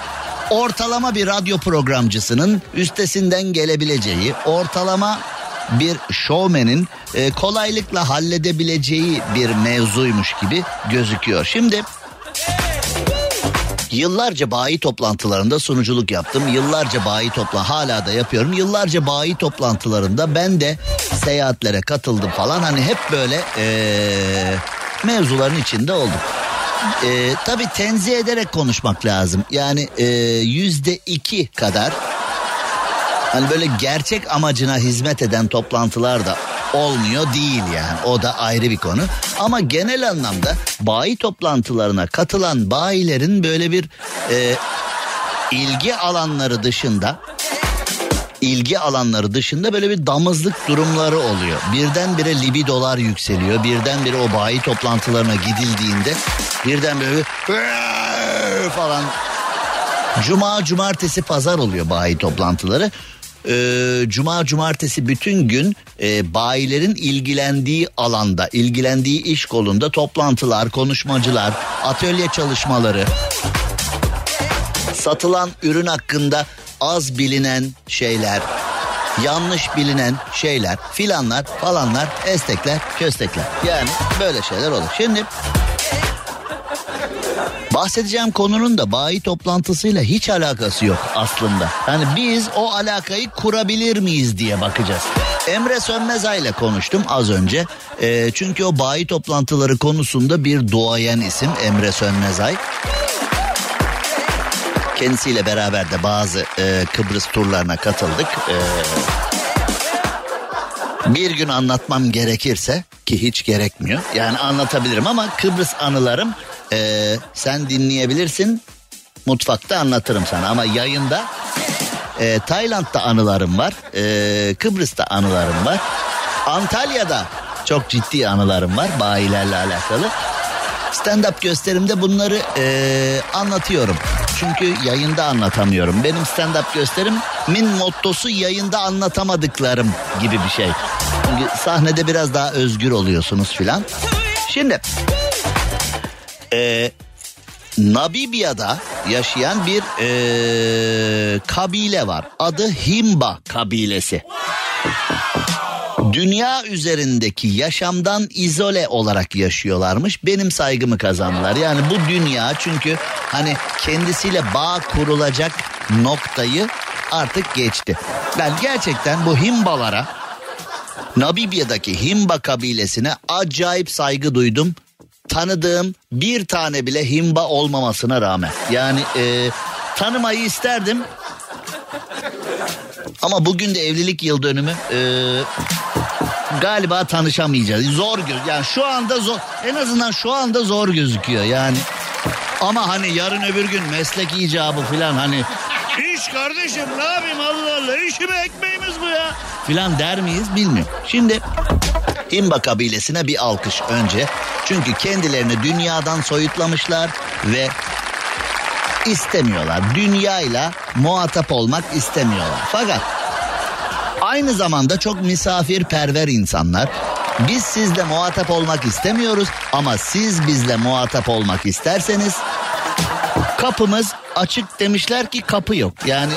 ortalama bir radyo programcısının üstesinden gelebileceği, ortalama bir şovmenin e, kolaylıkla halledebileceği bir mevzuymuş gibi gözüküyor. Şimdi Yıllarca bayi toplantılarında sunuculuk yaptım. Yıllarca bayi topla hala da yapıyorum. Yıllarca bayi toplantılarında ben de seyahatlere katıldım falan. Hani hep böyle ee, mevzuların içinde oldum. E, tabii tenzih ederek konuşmak lazım. Yani yüzde iki kadar hani böyle gerçek amacına hizmet eden toplantılar da olmuyor değil yani. O da ayrı bir konu. Ama genel anlamda bayi toplantılarına katılan bayilerin böyle bir e, ilgi alanları dışında ilgi alanları dışında böyle bir damızlık durumları oluyor. Birdenbire libidolar yükseliyor. Birdenbire o bayi toplantılarına gidildiğinde birden böyle falan Cuma, cumartesi, pazar oluyor bayi toplantıları e, cuma cumartesi bütün gün e, bayilerin ilgilendiği alanda, ilgilendiği iş kolunda toplantılar, konuşmacılar, atölye çalışmaları, satılan ürün hakkında az bilinen şeyler, yanlış bilinen şeyler, filanlar, falanlar, estekler, köstekler. Yani böyle şeyler olur. Şimdi Bahsedeceğim konunun da bayi toplantısıyla hiç alakası yok aslında. Yani biz o alakayı kurabilir miyiz diye bakacağız. Emre Sönmezay ile konuştum az önce. E, çünkü o bayi toplantıları konusunda bir duayen isim Emre Sönmezay. Kendisiyle beraber de bazı e, Kıbrıs turlarına katıldık. E, bir gün anlatmam gerekirse ki hiç gerekmiyor. Yani anlatabilirim ama Kıbrıs anılarım e, sen dinleyebilirsin. Mutfakta anlatırım sana ama yayında e, Tayland'da anılarım var. E, Kıbrıs'ta anılarım var. Antalya'da çok ciddi anılarım var bayilerle alakalı. Stand-up gösterimde bunları e, anlatıyorum. Çünkü yayında anlatamıyorum. Benim stand-up gösterimin mottosu yayında anlatamadıklarım gibi bir şey. Çünkü sahnede biraz daha özgür oluyorsunuz filan. Şimdi e, Namibya'da yaşayan bir e, kabile var. Adı Himba kabilesi. dünya üzerindeki yaşamdan izole olarak yaşıyorlarmış. Benim saygımı kazandılar. Yani bu dünya çünkü hani kendisiyle bağ kurulacak noktayı artık geçti. Ben gerçekten bu Himbalara Namibya'daki Himba kabilesine acayip saygı duydum. Tanıdığım bir tane bile Himba olmamasına rağmen. Yani e, tanımayı isterdim. Ama bugün de evlilik yıl dönümü. E, galiba tanışamayacağız. Zor göz. Yani şu anda zor. En azından şu anda zor gözüküyor yani. Ama hani yarın öbür gün meslek icabı falan hani iş kardeşim ne yapayım Allah Allah işim ekmeğimiz bu ya filan der miyiz bilmiyorum. Şimdi İmba kabilesine bir alkış önce. Çünkü kendilerini dünyadan soyutlamışlar ve istemiyorlar. Dünyayla muhatap olmak istemiyorlar. Fakat aynı zamanda çok misafirperver insanlar. Biz sizle muhatap olmak istemiyoruz ama siz bizle muhatap olmak isterseniz kapımız açık demişler ki kapı yok. Yani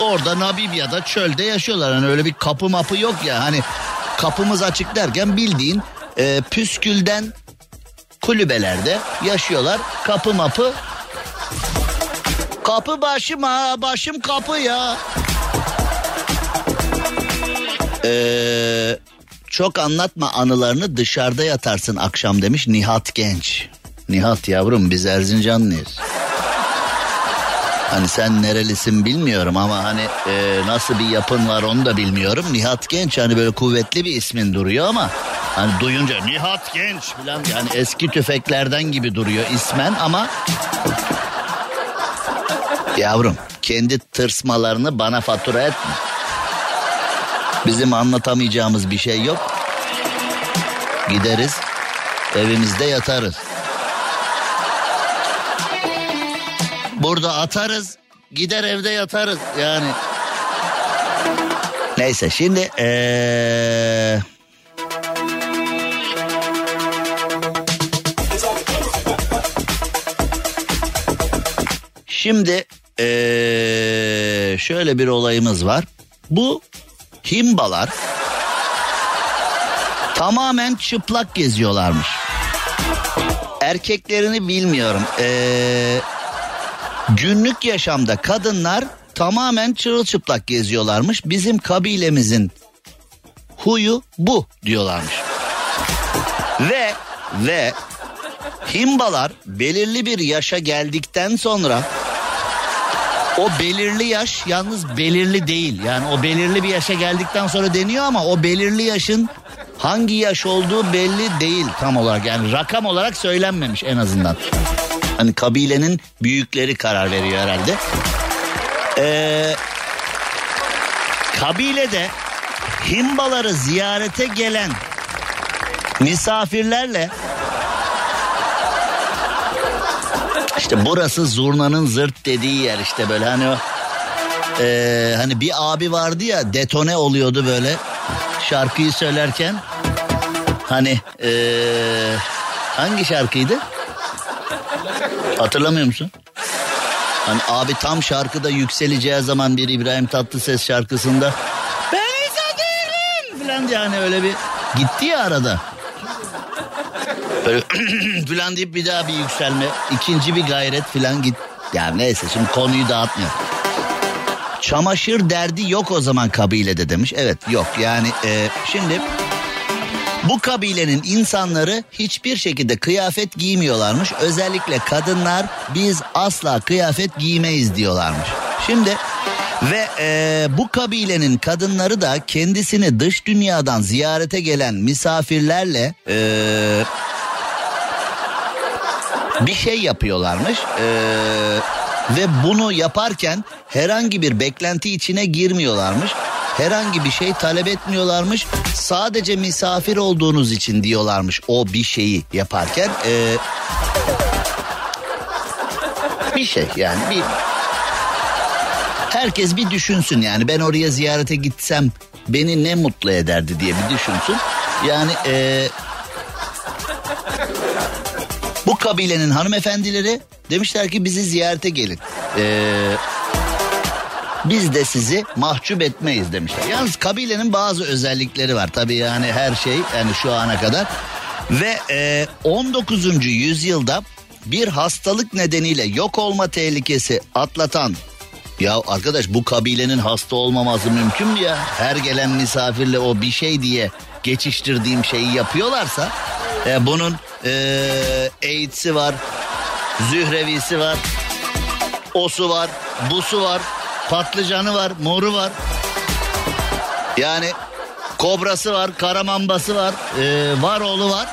orada Namibya'da çölde yaşıyorlar. Hani öyle bir kapı mapı yok ya. Hani kapımız açık derken bildiğin e, püskülden kulübelerde yaşıyorlar. Kapı mapı Kapı başım ha başım kapı ya. Ee, çok anlatma anılarını dışarıda yatarsın akşam demiş Nihat Genç. Nihat yavrum biz Erzincanlıyız. Hani sen nerelisin bilmiyorum ama hani e, nasıl bir yapın var onu da bilmiyorum. Nihat Genç hani böyle kuvvetli bir ismin duruyor ama hani duyunca Nihat Genç falan yani eski tüfeklerden gibi duruyor ismen ama Yavrum kendi tırsmalarını bana fatura etme. Bizim anlatamayacağımız bir şey yok. Gideriz evimizde yatarız. Burada atarız gider evde yatarız yani. Neyse şimdi ee... Şimdi ee, şöyle bir olayımız var. Bu himbalar tamamen çıplak geziyorlarmış. Erkeklerini bilmiyorum. Ee, günlük yaşamda kadınlar tamamen çırılçıplak geziyorlarmış. Bizim kabilemizin huyu bu diyorlarmış. Ve ve himbalar belirli bir yaşa geldikten sonra o belirli yaş yalnız belirli değil. Yani o belirli bir yaşa geldikten sonra deniyor ama o belirli yaşın hangi yaş olduğu belli değil tam olarak. Yani rakam olarak söylenmemiş en azından. Hani kabilenin büyükleri karar veriyor herhalde. Ee, kabilede himbaları ziyarete gelen misafirlerle İşte burası zurnanın zırt dediği yer işte böyle hani o ee, hani bir abi vardı ya detone oluyordu böyle şarkıyı söylerken hani ee, hangi şarkıydı hatırlamıyor musun? Hani abi tam şarkıda yükseleceği zaman bir İbrahim Tatlıses şarkısında ben insan değilim falan diye hani öyle bir gitti ya arada. Böyle filan deyip bir daha bir yükselme. ikinci bir gayret filan git. Ya neyse şimdi konuyu dağıtmıyor. Çamaşır derdi yok o zaman kabilede demiş. Evet yok yani e, şimdi bu kabilenin insanları hiçbir şekilde kıyafet giymiyorlarmış. Özellikle kadınlar biz asla kıyafet giymeyiz diyorlarmış. Şimdi ve e, bu kabilenin kadınları da kendisini dış dünyadan ziyarete gelen misafirlerle e, bir şey yapıyorlarmış. Ee, ve bunu yaparken herhangi bir beklenti içine girmiyorlarmış. Herhangi bir şey talep etmiyorlarmış. Sadece misafir olduğunuz için diyorlarmış o bir şeyi yaparken. Ee, bir şey yani bir herkes bir düşünsün yani ben oraya ziyarete gitsem beni ne mutlu ederdi diye bir düşünsün. Yani e, bu kabilenin hanımefendileri demişler ki bizi ziyarete gelin. Ee, Biz de sizi mahcup etmeyiz demişler. Yalnız kabilenin bazı özellikleri var. Tabii yani her şey yani şu ana kadar. Ve e, 19. yüzyılda bir hastalık nedeniyle yok olma tehlikesi atlatan ya arkadaş bu kabilenin hasta olmaması mümkün mü ya? Her gelen misafirle o bir şey diye geçiştirdiğim şeyi yapıyorlarsa e, bunun e, AIDS'i var, zührevisi var, osu var, busu var, patlıcanı var, moru var. Yani kobrası var, karamambası var, e, var oğlu var.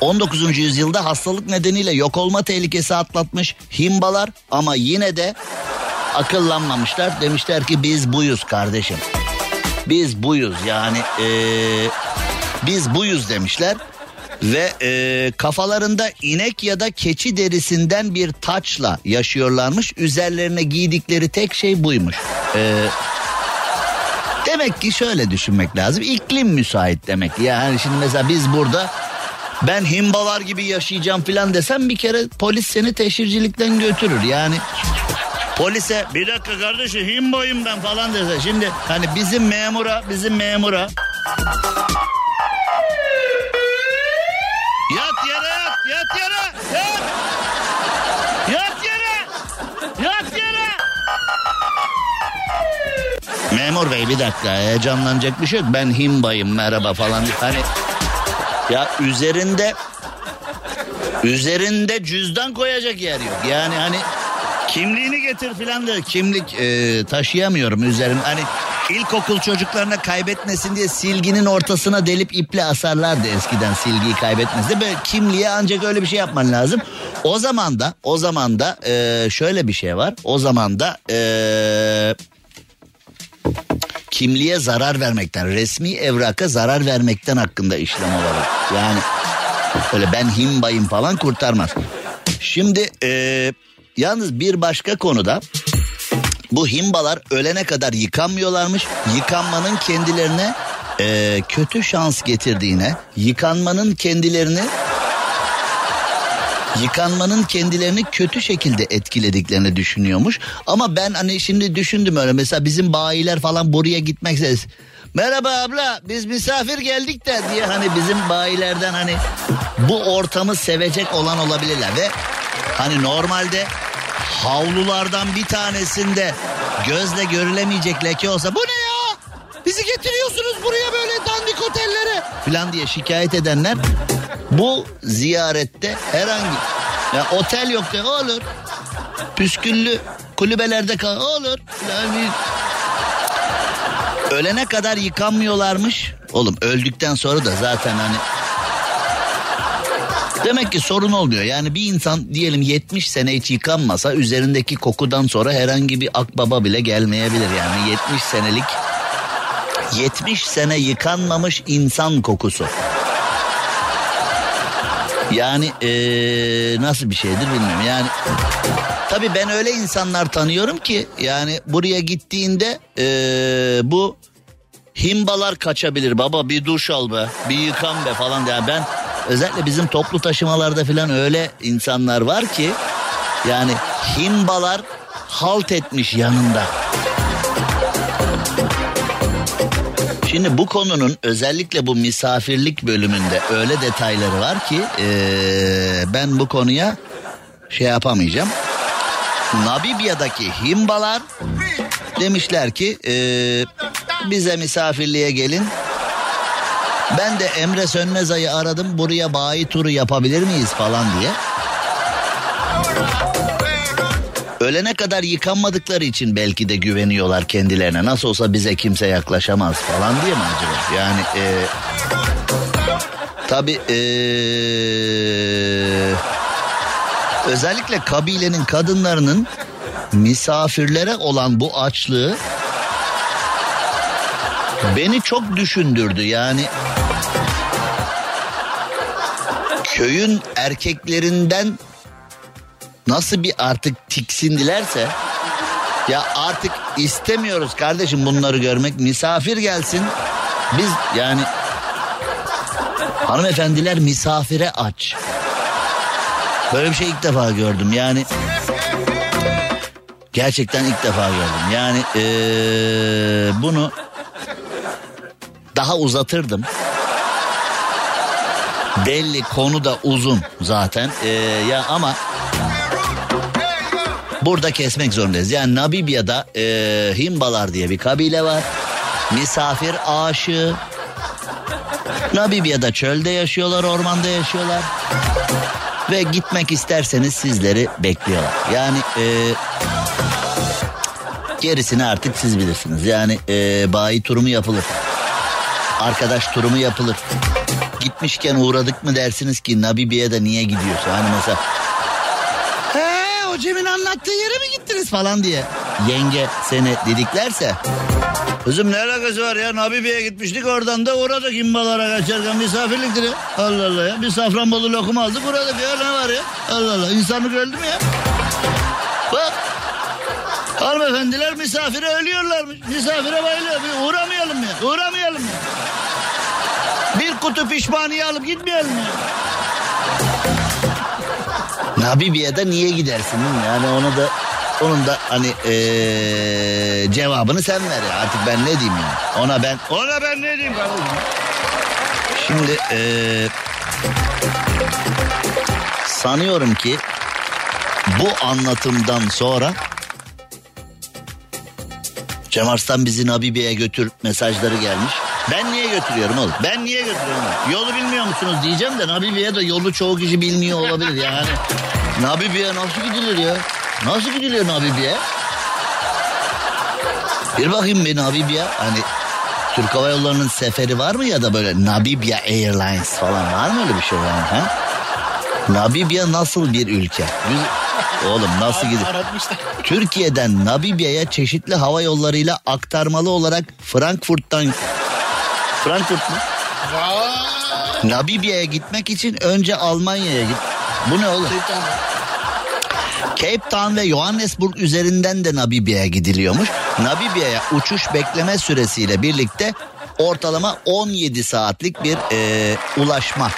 19. yüzyılda hastalık nedeniyle yok olma tehlikesi atlatmış himbalar ama yine de akıllanmamışlar. Demişler ki biz buyuz kardeşim. Biz buyuz yani e, biz buyuz demişler. Ve e, kafalarında inek ya da keçi derisinden bir taçla yaşıyorlarmış. Üzerlerine giydikleri tek şey buymuş. E, demek ki şöyle düşünmek lazım. İklim müsait demek. Yani şimdi mesela biz burada ben himbalar gibi yaşayacağım filan desem bir kere polis seni teşhircilikten götürür. Yani polise bir dakika kardeşim himboyum ben falan dese. Şimdi hani bizim memura bizim memura Memur bey bir dakika heyecanlanacak bir şey yok. Ben himbayım merhaba falan. Hani ya üzerinde üzerinde cüzdan koyacak yer yok. Yani hani kimliğini getir filan da kimlik e, taşıyamıyorum üzerim. Hani ilkokul çocuklarına kaybetmesin diye silginin ortasına delip iple asarlardı eskiden silgiyi kaybetmesin. Böyle kimliğe ancak öyle bir şey yapman lazım. O zaman da o zaman da e, şöyle bir şey var. O zaman da e, kimliğe zarar vermekten, resmi evraka zarar vermekten hakkında işlem olarak. Yani öyle ben himbayım falan kurtarmaz. Şimdi e, yalnız bir başka konuda bu himbalar ölene kadar yıkanmıyorlarmış. Yıkanmanın kendilerine e, kötü şans getirdiğine, yıkanmanın kendilerini yıkanmanın kendilerini kötü şekilde etkilediklerini düşünüyormuş. Ama ben hani şimdi düşündüm öyle mesela bizim bayiler falan buraya gitmek Merhaba abla biz misafir geldik de diye hani bizim bayilerden hani bu ortamı sevecek olan olabilirler ve hani normalde havlulardan bir tanesinde gözle görülemeyecek leke olsa bu ne? Bizi getiriyorsunuz buraya böyle dandik otellere falan diye şikayet edenler bu ziyarette herhangi ya otel yok de olur. Püsküllü kulübelerde kal olur. Yani ölene kadar yıkanmıyorlarmış. Oğlum öldükten sonra da zaten hani Demek ki sorun olmuyor. Yani bir insan diyelim 70 sene hiç yıkanmasa üzerindeki kokudan sonra herhangi bir akbaba bile gelmeyebilir. Yani 70 senelik 70 sene yıkanmamış insan kokusu. Yani ee, nasıl bir şeydir bilmiyorum. Yani tabii ben öyle insanlar tanıyorum ki yani buraya gittiğinde ee, bu himbalar kaçabilir. Baba bir duş al be, bir yıkan be falan. Yani ben özellikle bizim toplu taşımalarda falan öyle insanlar var ki yani himbalar halt etmiş yanında. Şimdi bu konunun özellikle bu misafirlik bölümünde öyle detayları var ki ee, ben bu konuya şey yapamayacağım. Namibya'daki himbalar demişler ki ee, bize misafirliğe gelin. Ben de Emre Sönmezay'ı aradım buraya bayi turu yapabilir miyiz falan diye. Ölene kadar yıkanmadıkları için belki de güveniyorlar kendilerine. Nasıl olsa bize kimse yaklaşamaz falan diye mi acaba? Yani e, tabii e, özellikle kabilenin kadınlarının misafirlere olan bu açlığı beni çok düşündürdü. Yani köyün erkeklerinden nasıl bir artık tiksindilerse ya artık istemiyoruz kardeşim bunları görmek. Misafir gelsin. Biz yani hanımefendiler misafire aç. Böyle bir şey ilk defa gördüm. Yani Gerçekten ilk defa gördüm. Yani ee, bunu daha uzatırdım. Belli konu da uzun zaten. Ee, ya ama burada kesmek zorundayız. Yani Namibya'da e, Himbalar diye bir kabile var. Misafir aşığı. Namibya'da çölde yaşıyorlar, ormanda yaşıyorlar. Ve gitmek isterseniz sizleri bekliyorlar. Yani e, gerisini artık siz bilirsiniz. Yani e, bayi turumu yapılır. Arkadaş turumu yapılır. Gitmişken uğradık mı dersiniz ki Namibya'da niye gidiyorsun? Hani mesela Cem'in anlattığı yere mi gittiniz falan diye. Yenge seni dediklerse. Kızım ne alakası var ya Nabibi'ye gitmiştik oradan da uğradık imbalara kaçarken misafirliktir ya. Allah Allah ya bir safranbolu lokum aldık uğradık ya ne var ya. Allah Allah insanlık öldü mü ya? Bak hanımefendiler misafire ölüyorlarmış. Misafire bayılıyor. Bir uğramayalım ya uğramayalım ya. Bir kutu pişmaniye alıp gitmeyelim ya. Nabibiye'de niye gidersin? Yani onu da onun da hani ee, cevabını sen ver ya. Artık ben ne diyeyim yani. Ona ben ona ben ne diyeyim kardeşim. Şimdi ee, sanıyorum ki bu anlatımdan sonra Cem Arslan bizi Nabibiye'ye götür mesajları gelmiş. Ben niye götürüyorum oğlum? Ben niye götürüyorum? Yolu bilmiyor musunuz diyeceğim de Nabibiye de yolu çoğu kişi bilmiyor olabilir yani. Nabibiye nasıl gidilir ya? Nasıl gidiliyor Nabibiye? Bir bakayım bir Nabibiye. Hani Türk Hava Yolları'nın seferi var mı ya da böyle Namibia Airlines falan var mı öyle bir şey yani? Ha? Namibya nasıl bir ülke? Biz... Oğlum nasıl gidiyor? Türkiye'den Namibya'ya çeşitli hava yollarıyla aktarmalı olarak Frankfurt'tan Frankfurt mu? Namibya'ya gitmek için önce Almanya'ya git. Bu ne oğlum? Cape Town ve Johannesburg üzerinden de Namibya'ya gidiliyormuş. Namibya'ya uçuş bekleme süresiyle birlikte ortalama 17 saatlik bir e, ulaşma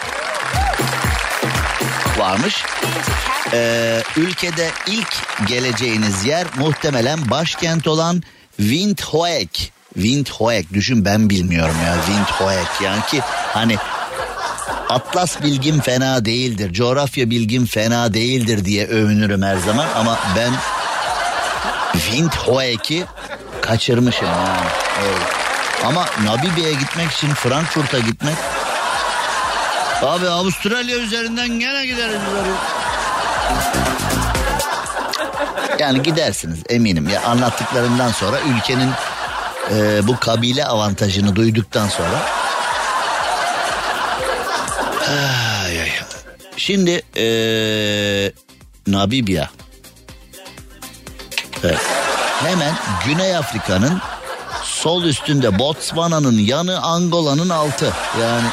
varmış. Ee, ülkede ilk geleceğiniz yer muhtemelen başkent olan Windhoek. Windhoek düşün ben bilmiyorum ya Windhoek yani ki hani Atlas bilgim fena değildir, coğrafya bilgim fena değildir diye övünürüm her zaman ama ben Windhoek'i kaçırmışım yani. Öyle. Ama Namibya'ya gitmek için Frankfurt'a gitmek Abi Avustralya üzerinden gene gideriz. Yani gidersiniz eminim ya anlattıklarından sonra ülkenin e, bu kabile avantajını duyduktan sonra ay, ay. şimdi e, Namibya evet. hemen Güney Afrika'nın sol üstünde Botswana'nın yanı Angola'nın altı yani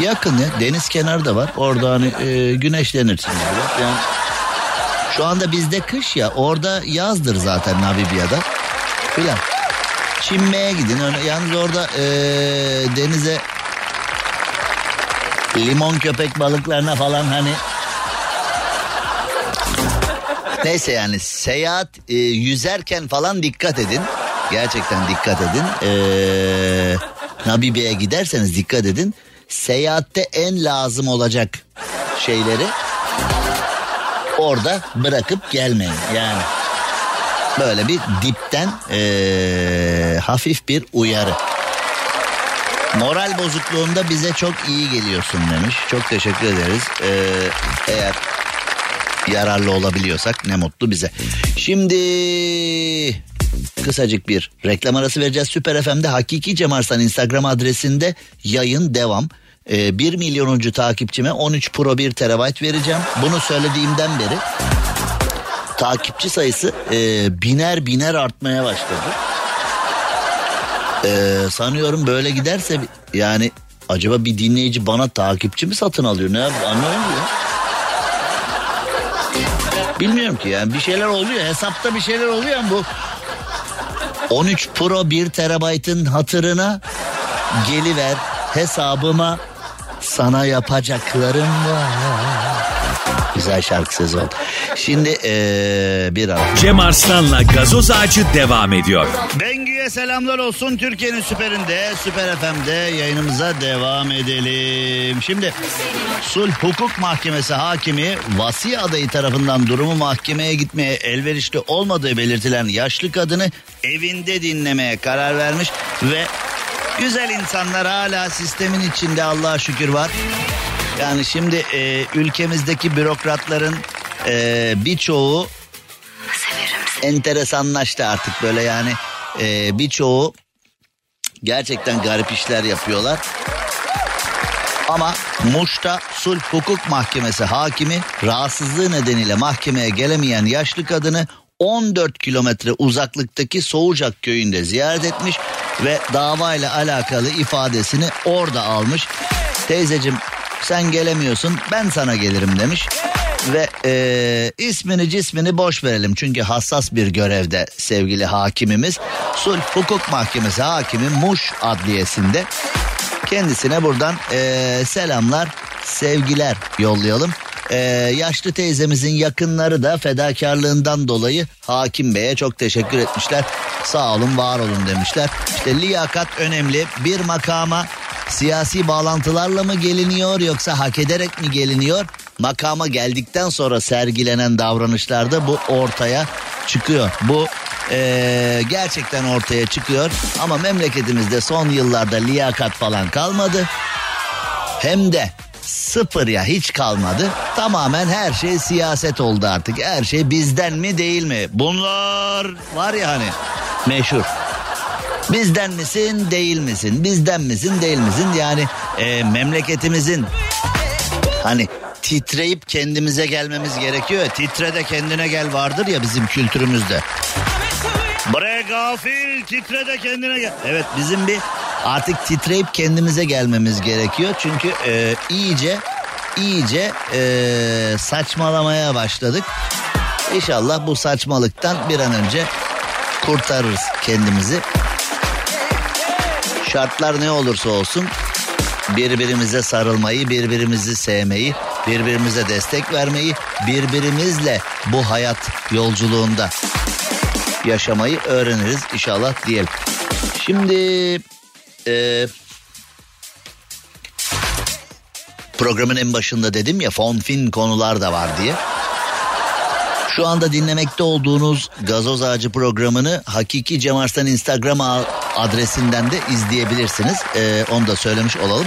yakın ya deniz kenarı da var orada hani e, güneşlenirsiniz biraz yani şu anda bizde kış ya orada yazdır zaten Namibya'da filan. Çinme'ye gidin. Yalnız orada ee, denize limon köpek balıklarına falan hani Neyse yani seyahat e, yüzerken falan dikkat edin. Gerçekten dikkat edin. Ee, Namibya'ya giderseniz dikkat edin. Seyahatte en lazım olacak şeyleri orada bırakıp gelmeyin. Yani böyle bir dipten ee, hafif bir uyarı. Moral bozukluğunda bize çok iyi geliyorsun demiş. Çok teşekkür ederiz. Ee, eğer yararlı olabiliyorsak ne mutlu bize. Şimdi kısacık bir reklam arası vereceğiz. Süper FM'de Hakiki Cem Arslan Instagram adresinde yayın devam. Ee, 1 milyonuncu takipçime 13 Pro 1 terabayt vereceğim. Bunu söylediğimden beri takipçi sayısı e, biner biner artmaya başladı. Ee, sanıyorum böyle giderse yani acaba bir dinleyici bana takipçi mi satın alıyor ne anlamadım ya. Bilmiyorum ki yani bir şeyler oluyor hesapta bir şeyler oluyor bu 13 Pro 1 terabaytın hatırına geliver hesabıma sana yapacaklarım var. Güzel şarkı sözü oldu. Şimdi ee, bir ara. Cem Arslan'la gazoz ağacı devam ediyor. Bengü'ye selamlar olsun. Türkiye'nin süperinde, Süper FM'de yayınımıza devam edelim. Şimdi Sulh Hukuk Mahkemesi hakimi vasi adayı tarafından durumu mahkemeye gitmeye elverişli olmadığı belirtilen yaşlı kadını evinde dinlemeye karar vermiş ve güzel insanlar hala sistemin içinde Allah'a şükür var. Yani şimdi e, ülkemizdeki bürokratların e, birçoğu enteresanlaştı artık böyle yani e, birçoğu gerçekten garip işler yapıyorlar. Ama Muş'ta Sulh Hukuk Mahkemesi hakimi rahatsızlığı nedeniyle mahkemeye gelemeyen yaşlı kadını 14 kilometre uzaklıktaki Soğucak köyünde ziyaret etmiş ve davayla alakalı ifadesini orada almış. Teyzecim sen gelemiyorsun ben sana gelirim demiş. Ve e, ismini cismini boş verelim çünkü hassas bir görevde sevgili hakimimiz. Sulh Hukuk Mahkemesi hakimi Muş Adliyesi'nde kendisine buradan e, selamlar sevgiler yollayalım. E, yaşlı teyzemizin yakınları da fedakarlığından dolayı hakim beye çok teşekkür etmişler. Sağ olun var olun demişler. İşte liyakat önemli bir makama siyasi bağlantılarla mı geliniyor yoksa hak ederek mi geliniyor? Makama geldikten sonra sergilenen davranışlarda bu ortaya çıkıyor. Bu ee, gerçekten ortaya çıkıyor ama memleketimizde son yıllarda liyakat falan kalmadı. Hem de sıfır ya hiç kalmadı. Tamamen her şey siyaset oldu artık. Her şey bizden mi değil mi? Bunlar var ya hani meşhur. Bizden misin değil misin? Bizden misin değil misin? Yani e, memleketimizin hani titreyip kendimize gelmemiz gerekiyor. Titre de kendine gel vardır ya bizim kültürümüzde. Bre gafil titre de kendine gel. Evet bizim bir artık titreyip kendimize gelmemiz gerekiyor. Çünkü e, iyice iyice e, saçmalamaya başladık. İnşallah bu saçmalıktan bir an önce kurtarırız kendimizi. Şartlar ne olursa olsun birbirimize sarılmayı, birbirimizi sevmeyi, birbirimize destek vermeyi, birbirimizle bu hayat yolculuğunda yaşamayı öğreniriz inşallah diyelim. Şimdi e, programın en başında dedim ya fonfin konular da var diye. Şu anda dinlemekte olduğunuz Gazoz Ağacı programını Hakiki Cem Arslan Instagram adresinden de izleyebilirsiniz. Ee, onu da söylemiş olalım.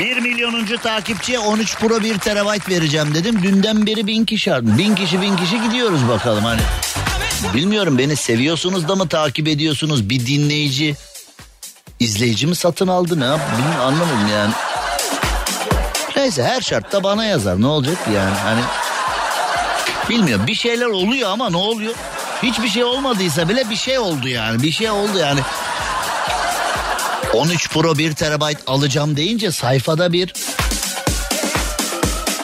1 milyonuncu takipçiye 13 Pro 1 terabayt vereceğim dedim. Dünden beri bin kişi aradı. Bin kişi bin kişi gidiyoruz bakalım hani. Bilmiyorum beni seviyorsunuz da mı takip ediyorsunuz? Bir dinleyici izleyici mi satın aldı ne yap? Anlamadım yani. Neyse her şartta bana yazar ne olacak yani hani. Bilmiyorum bir şeyler oluyor ama ne oluyor? Hiçbir şey olmadıysa bile bir şey oldu yani. Bir şey oldu yani. 13 Pro 1 terabayt alacağım deyince sayfada bir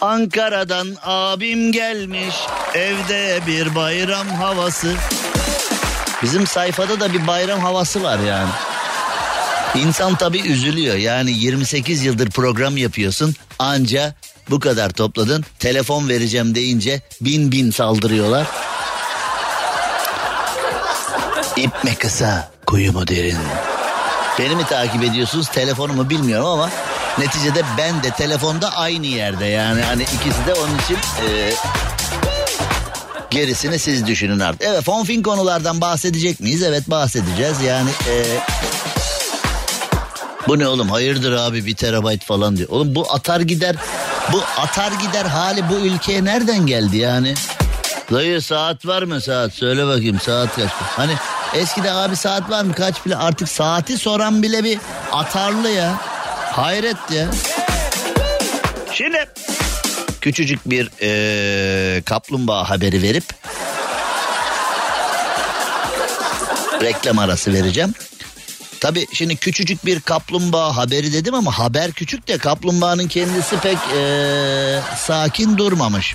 Ankara'dan abim gelmiş evde bir bayram havası. Bizim sayfada da bir bayram havası var yani. İnsan tabii üzülüyor. Yani 28 yıldır program yapıyorsun. Anca bu kadar topladın. Telefon vereceğim deyince bin bin saldırıyorlar. İp mi kısa, kuyu mu derin? Beni mi takip ediyorsunuz, telefonumu bilmiyorum ama neticede ben de telefonda aynı yerde yani. Hani ikisi de onun için e, gerisini siz düşünün artık. Evet, fonfin konulardan bahsedecek miyiz? Evet bahsedeceğiz. Yani e, bu ne oğlum hayırdır abi bir terabayt falan diyor. Oğlum bu atar gider bu atar gider hali bu ülkeye nereden geldi yani? Dayı saat var mı saat söyle bakayım saat kaç? Hani eskiden abi saat var mı kaç bile artık saati soran bile bir atarlı ya. Hayret ya. Şimdi küçücük bir eee, kaplumbağa haberi verip reklam arası vereceğim. Tabii şimdi küçücük bir kaplumbağa haberi dedim ama haber küçük de kaplumbağanın kendisi pek eee, sakin durmamış.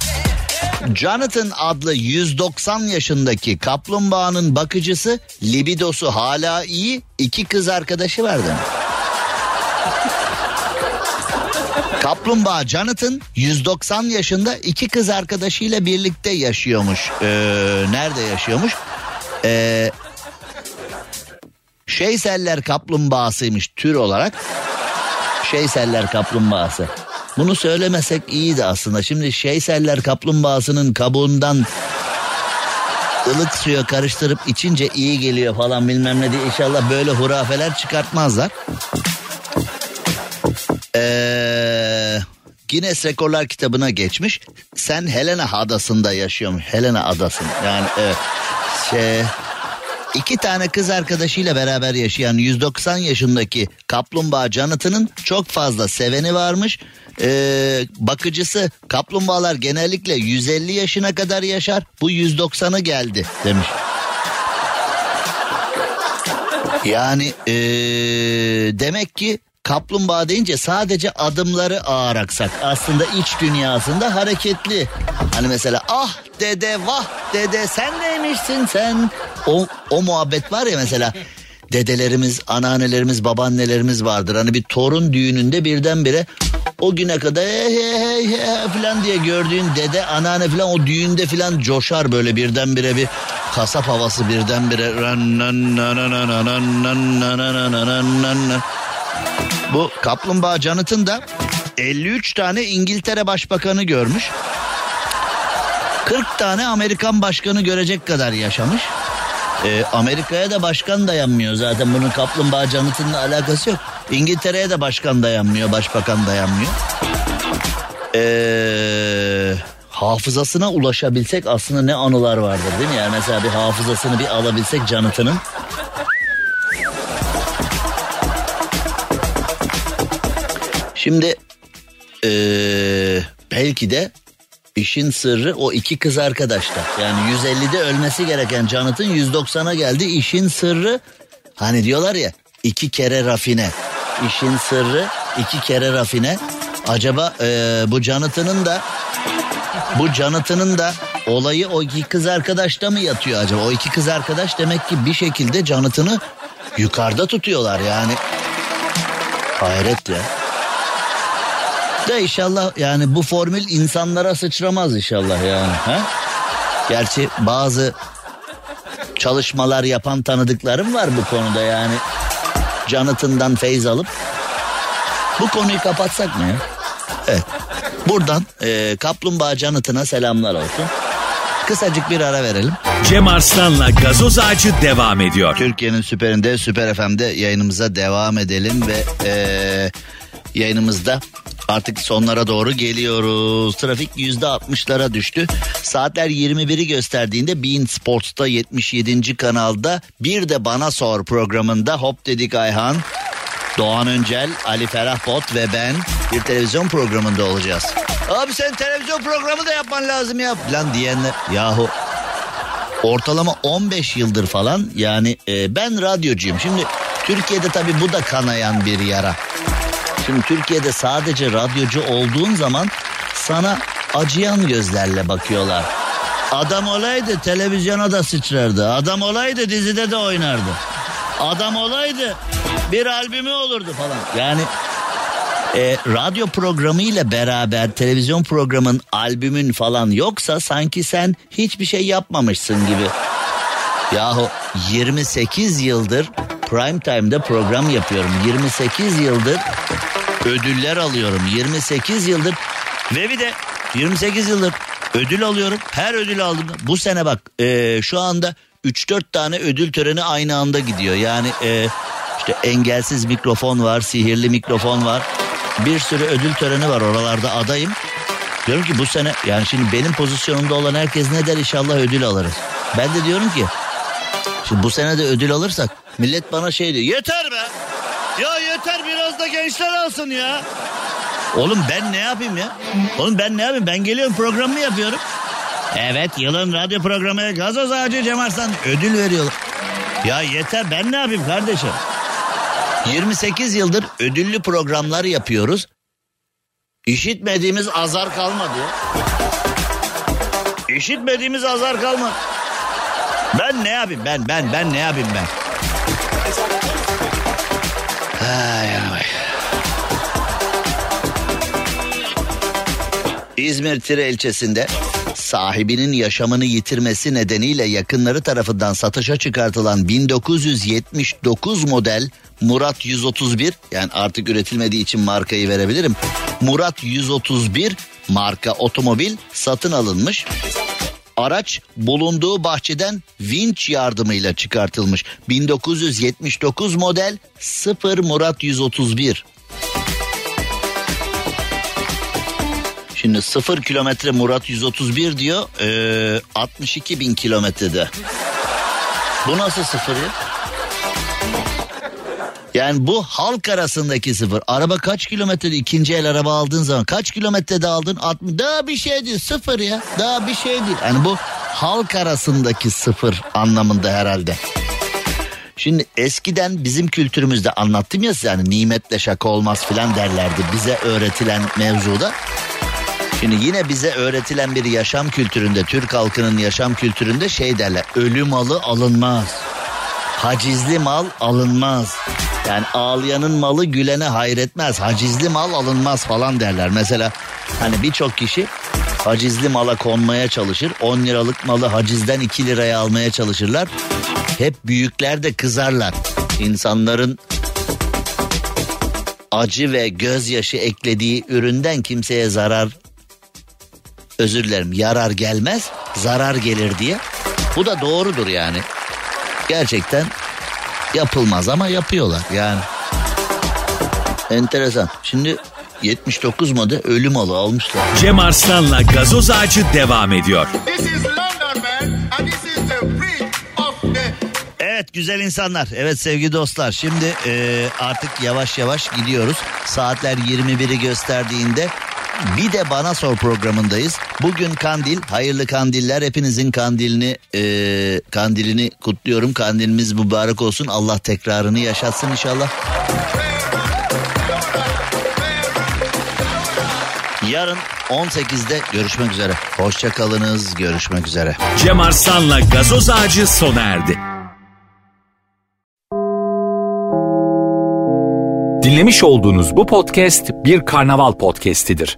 Jonathan adlı 190 yaşındaki kaplumbağanın bakıcısı libidosu hala iyi iki kız arkadaşı var demiş. Kaplumbağa Jonathan 190 yaşında iki kız arkadaşıyla birlikte yaşıyormuş. Ee, nerede yaşıyormuş? Ee, Şeyseller kaplumbağasıymış tür olarak. Şeyseller kaplumbağası. Bunu söylemesek iyiydi aslında. Şimdi Şeyseller kaplumbağasının kabuğundan ılık suya karıştırıp içince iyi geliyor falan bilmem ne diye inşallah böyle hurafeler çıkartmazlar. Ee, Guinness Rekorlar kitabına geçmiş. Sen Helena adasında yaşıyormuş. Helena adasında yani evet. Şey, İki tane kız arkadaşıyla beraber yaşayan 190 yaşındaki kaplumbağa Jonathan'ın çok fazla seveni varmış. Ee, bakıcısı kaplumbağalar genellikle 150 yaşına kadar yaşar. Bu 190'ı geldi demiş. Yani ee, demek ki kaplumbağa deyince sadece adımları ağır aksak. Aslında iç dünyasında hareketli. Hani mesela ah dede vah dede sen neymişsin sen. O, o muhabbet var ya mesela dedelerimiz, anneannelerimiz, babaannelerimiz vardır. Hani bir torun düğününde birdenbire o güne kadar he he he falan diye gördüğün dede, anneanne falan o düğünde falan coşar böyle birdenbire bir kasap havası birdenbire. Bu kaplumbağa Jonathan da 53 tane İngiltere başbakanı görmüş. 40 tane Amerikan başkanı görecek kadar yaşamış. Ee, Amerika'ya da başkan dayanmıyor zaten bunun kaplumbağa Jonathan'la alakası yok. İngiltere'ye de başkan dayanmıyor, başbakan dayanmıyor. Ee, hafızasına ulaşabilsek aslında ne anılar vardır değil mi? Yani mesela bir hafızasını bir alabilsek Jonathan'ın. Şimdi ee, belki de işin sırrı o iki kız arkadaşta. Yani 150'de ölmesi gereken Jonathan 190'a geldi. İşin sırrı hani diyorlar ya iki kere rafine. İşin sırrı iki kere rafine. Acaba ee, bu Jonathan'ın da bu Jonathan'ın da olayı o iki kız arkadaşta mı yatıyor acaba? O iki kız arkadaş demek ki bir şekilde Jonathan'ı yukarıda tutuyorlar yani. Hayret ya. Da inşallah yani bu formül insanlara sıçramaz inşallah yani. Ha? Gerçi bazı çalışmalar yapan tanıdıklarım var bu konuda yani. Jonathan'dan feyz alıp bu konuyu kapatsak mı ya? Evet. Buradan e, Kaplumbağa Jonathan'a selamlar olsun. Kısacık bir ara verelim. Cem Arslan'la gazoz ağacı devam ediyor. Türkiye'nin süperinde Süper FM'de yayınımıza devam edelim ve e, yayınımızda Artık sonlara doğru geliyoruz. Trafik yüzde altmışlara düştü. Saatler 21'i gösterdiğinde Bein Sports'ta 77. kanalda bir de Bana Sor programında Hop Dedik Ayhan, Doğan Öncel, Ali Ferah Bot ve ben bir televizyon programında olacağız. Abi sen televizyon programı da yapman lazım ya falan diyenler. Yahu ortalama 15 yıldır falan yani e, ben radyocuyum. Şimdi Türkiye'de tabii bu da kanayan bir yara. Şimdi Türkiye'de sadece radyocu olduğun zaman sana acıyan gözlerle bakıyorlar. Adam olaydı televizyona da sıçrardı. Adam olaydı dizide de oynardı. Adam olaydı bir albümü olurdu falan. Yani e, radyo programı ile beraber televizyon programın albümün falan yoksa sanki sen hiçbir şey yapmamışsın gibi. Yahu 28 yıldır prime time'da program yapıyorum. 28 yıldır ödüller alıyorum. 28 yıldır ve bir de 28 yıldır ödül alıyorum. Her ödül aldım. Bu sene bak e, şu anda 3-4 tane ödül töreni aynı anda gidiyor. Yani e, işte engelsiz mikrofon var, sihirli mikrofon var. Bir sürü ödül töreni var oralarda adayım. Diyorum ki bu sene yani şimdi benim pozisyonumda olan herkes ne der inşallah ödül alırız. Ben de diyorum ki şimdi bu sene de ödül alırsak millet bana şey diyor yeter be ya yeter biraz da gençler alsın ya. Oğlum ben ne yapayım ya? Oğlum ben ne yapayım? Ben geliyorum programımı yapıyorum. Evet yılın radyo programı Gazoz Ağacı Cem Arslan ödül veriyorlar. Ya yeter ben ne yapayım kardeşim? 28 yıldır ödüllü programlar yapıyoruz. İşitmediğimiz azar kalmadı ya. İşitmediğimiz azar kalmadı. Ben ne yapayım ben ben ben ne yapayım ben? Ay ay. İzmir Tire ilçesinde sahibinin yaşamını yitirmesi nedeniyle yakınları tarafından satışa çıkartılan 1979 model Murat 131 yani artık üretilmediği için markayı verebilirim. Murat 131 marka otomobil satın alınmış. Araç bulunduğu bahçeden vinç yardımıyla çıkartılmış. 1979 model 0 Murat 131. Şimdi 0 kilometre Murat 131 diyor. Ee, 62 bin kilometrede. Bu nasıl sıfır ya? Yani bu halk arasındaki sıfır. Araba kaç kilometrede ikinci el araba aldığın zaman kaç kilometrede aldın? 60, daha bir şey değil sıfır ya. Daha bir şey değil. Yani bu halk arasındaki sıfır anlamında herhalde. Şimdi eskiden bizim kültürümüzde anlattım ya size hani nimetle şaka olmaz filan derlerdi bize öğretilen mevzuda. Şimdi yine bize öğretilen bir yaşam kültüründe Türk halkının yaşam kültüründe şey derler ölü malı alınmaz. Hacizli mal alınmaz. Yani ağlayanın malı gülene hayretmez. Hacizli mal alınmaz falan derler. Mesela hani birçok kişi hacizli mala konmaya çalışır. 10 liralık malı hacizden 2 liraya almaya çalışırlar. Hep büyükler de kızarlar. İnsanların acı ve gözyaşı eklediği üründen kimseye zarar özür dilerim yarar gelmez zarar gelir diye. Bu da doğrudur yani. Gerçekten yapılmaz ama yapıyorlar yani. Enteresan. Şimdi 79 model ölüm malı almışlar. Cem Arslan'la gazoz ağacı devam ediyor. This is London, man, and this is the bridge of the Evet güzel insanlar. Evet sevgili dostlar. Şimdi e, artık yavaş yavaş gidiyoruz. Saatler 21'i gösterdiğinde bir de bana sor programındayız. Bugün kandil, hayırlı kandiller. Hepinizin kandilini e, kandilini kutluyorum. Kandilimiz mübarek olsun. Allah tekrarını yaşatsın inşallah. Yarın 18'de görüşmek üzere. Hoşçakalınız. Görüşmek üzere. Cem Arslan'la gazoz ağacı sona erdi. Dinlemiş olduğunuz bu podcast bir karnaval podcastidir.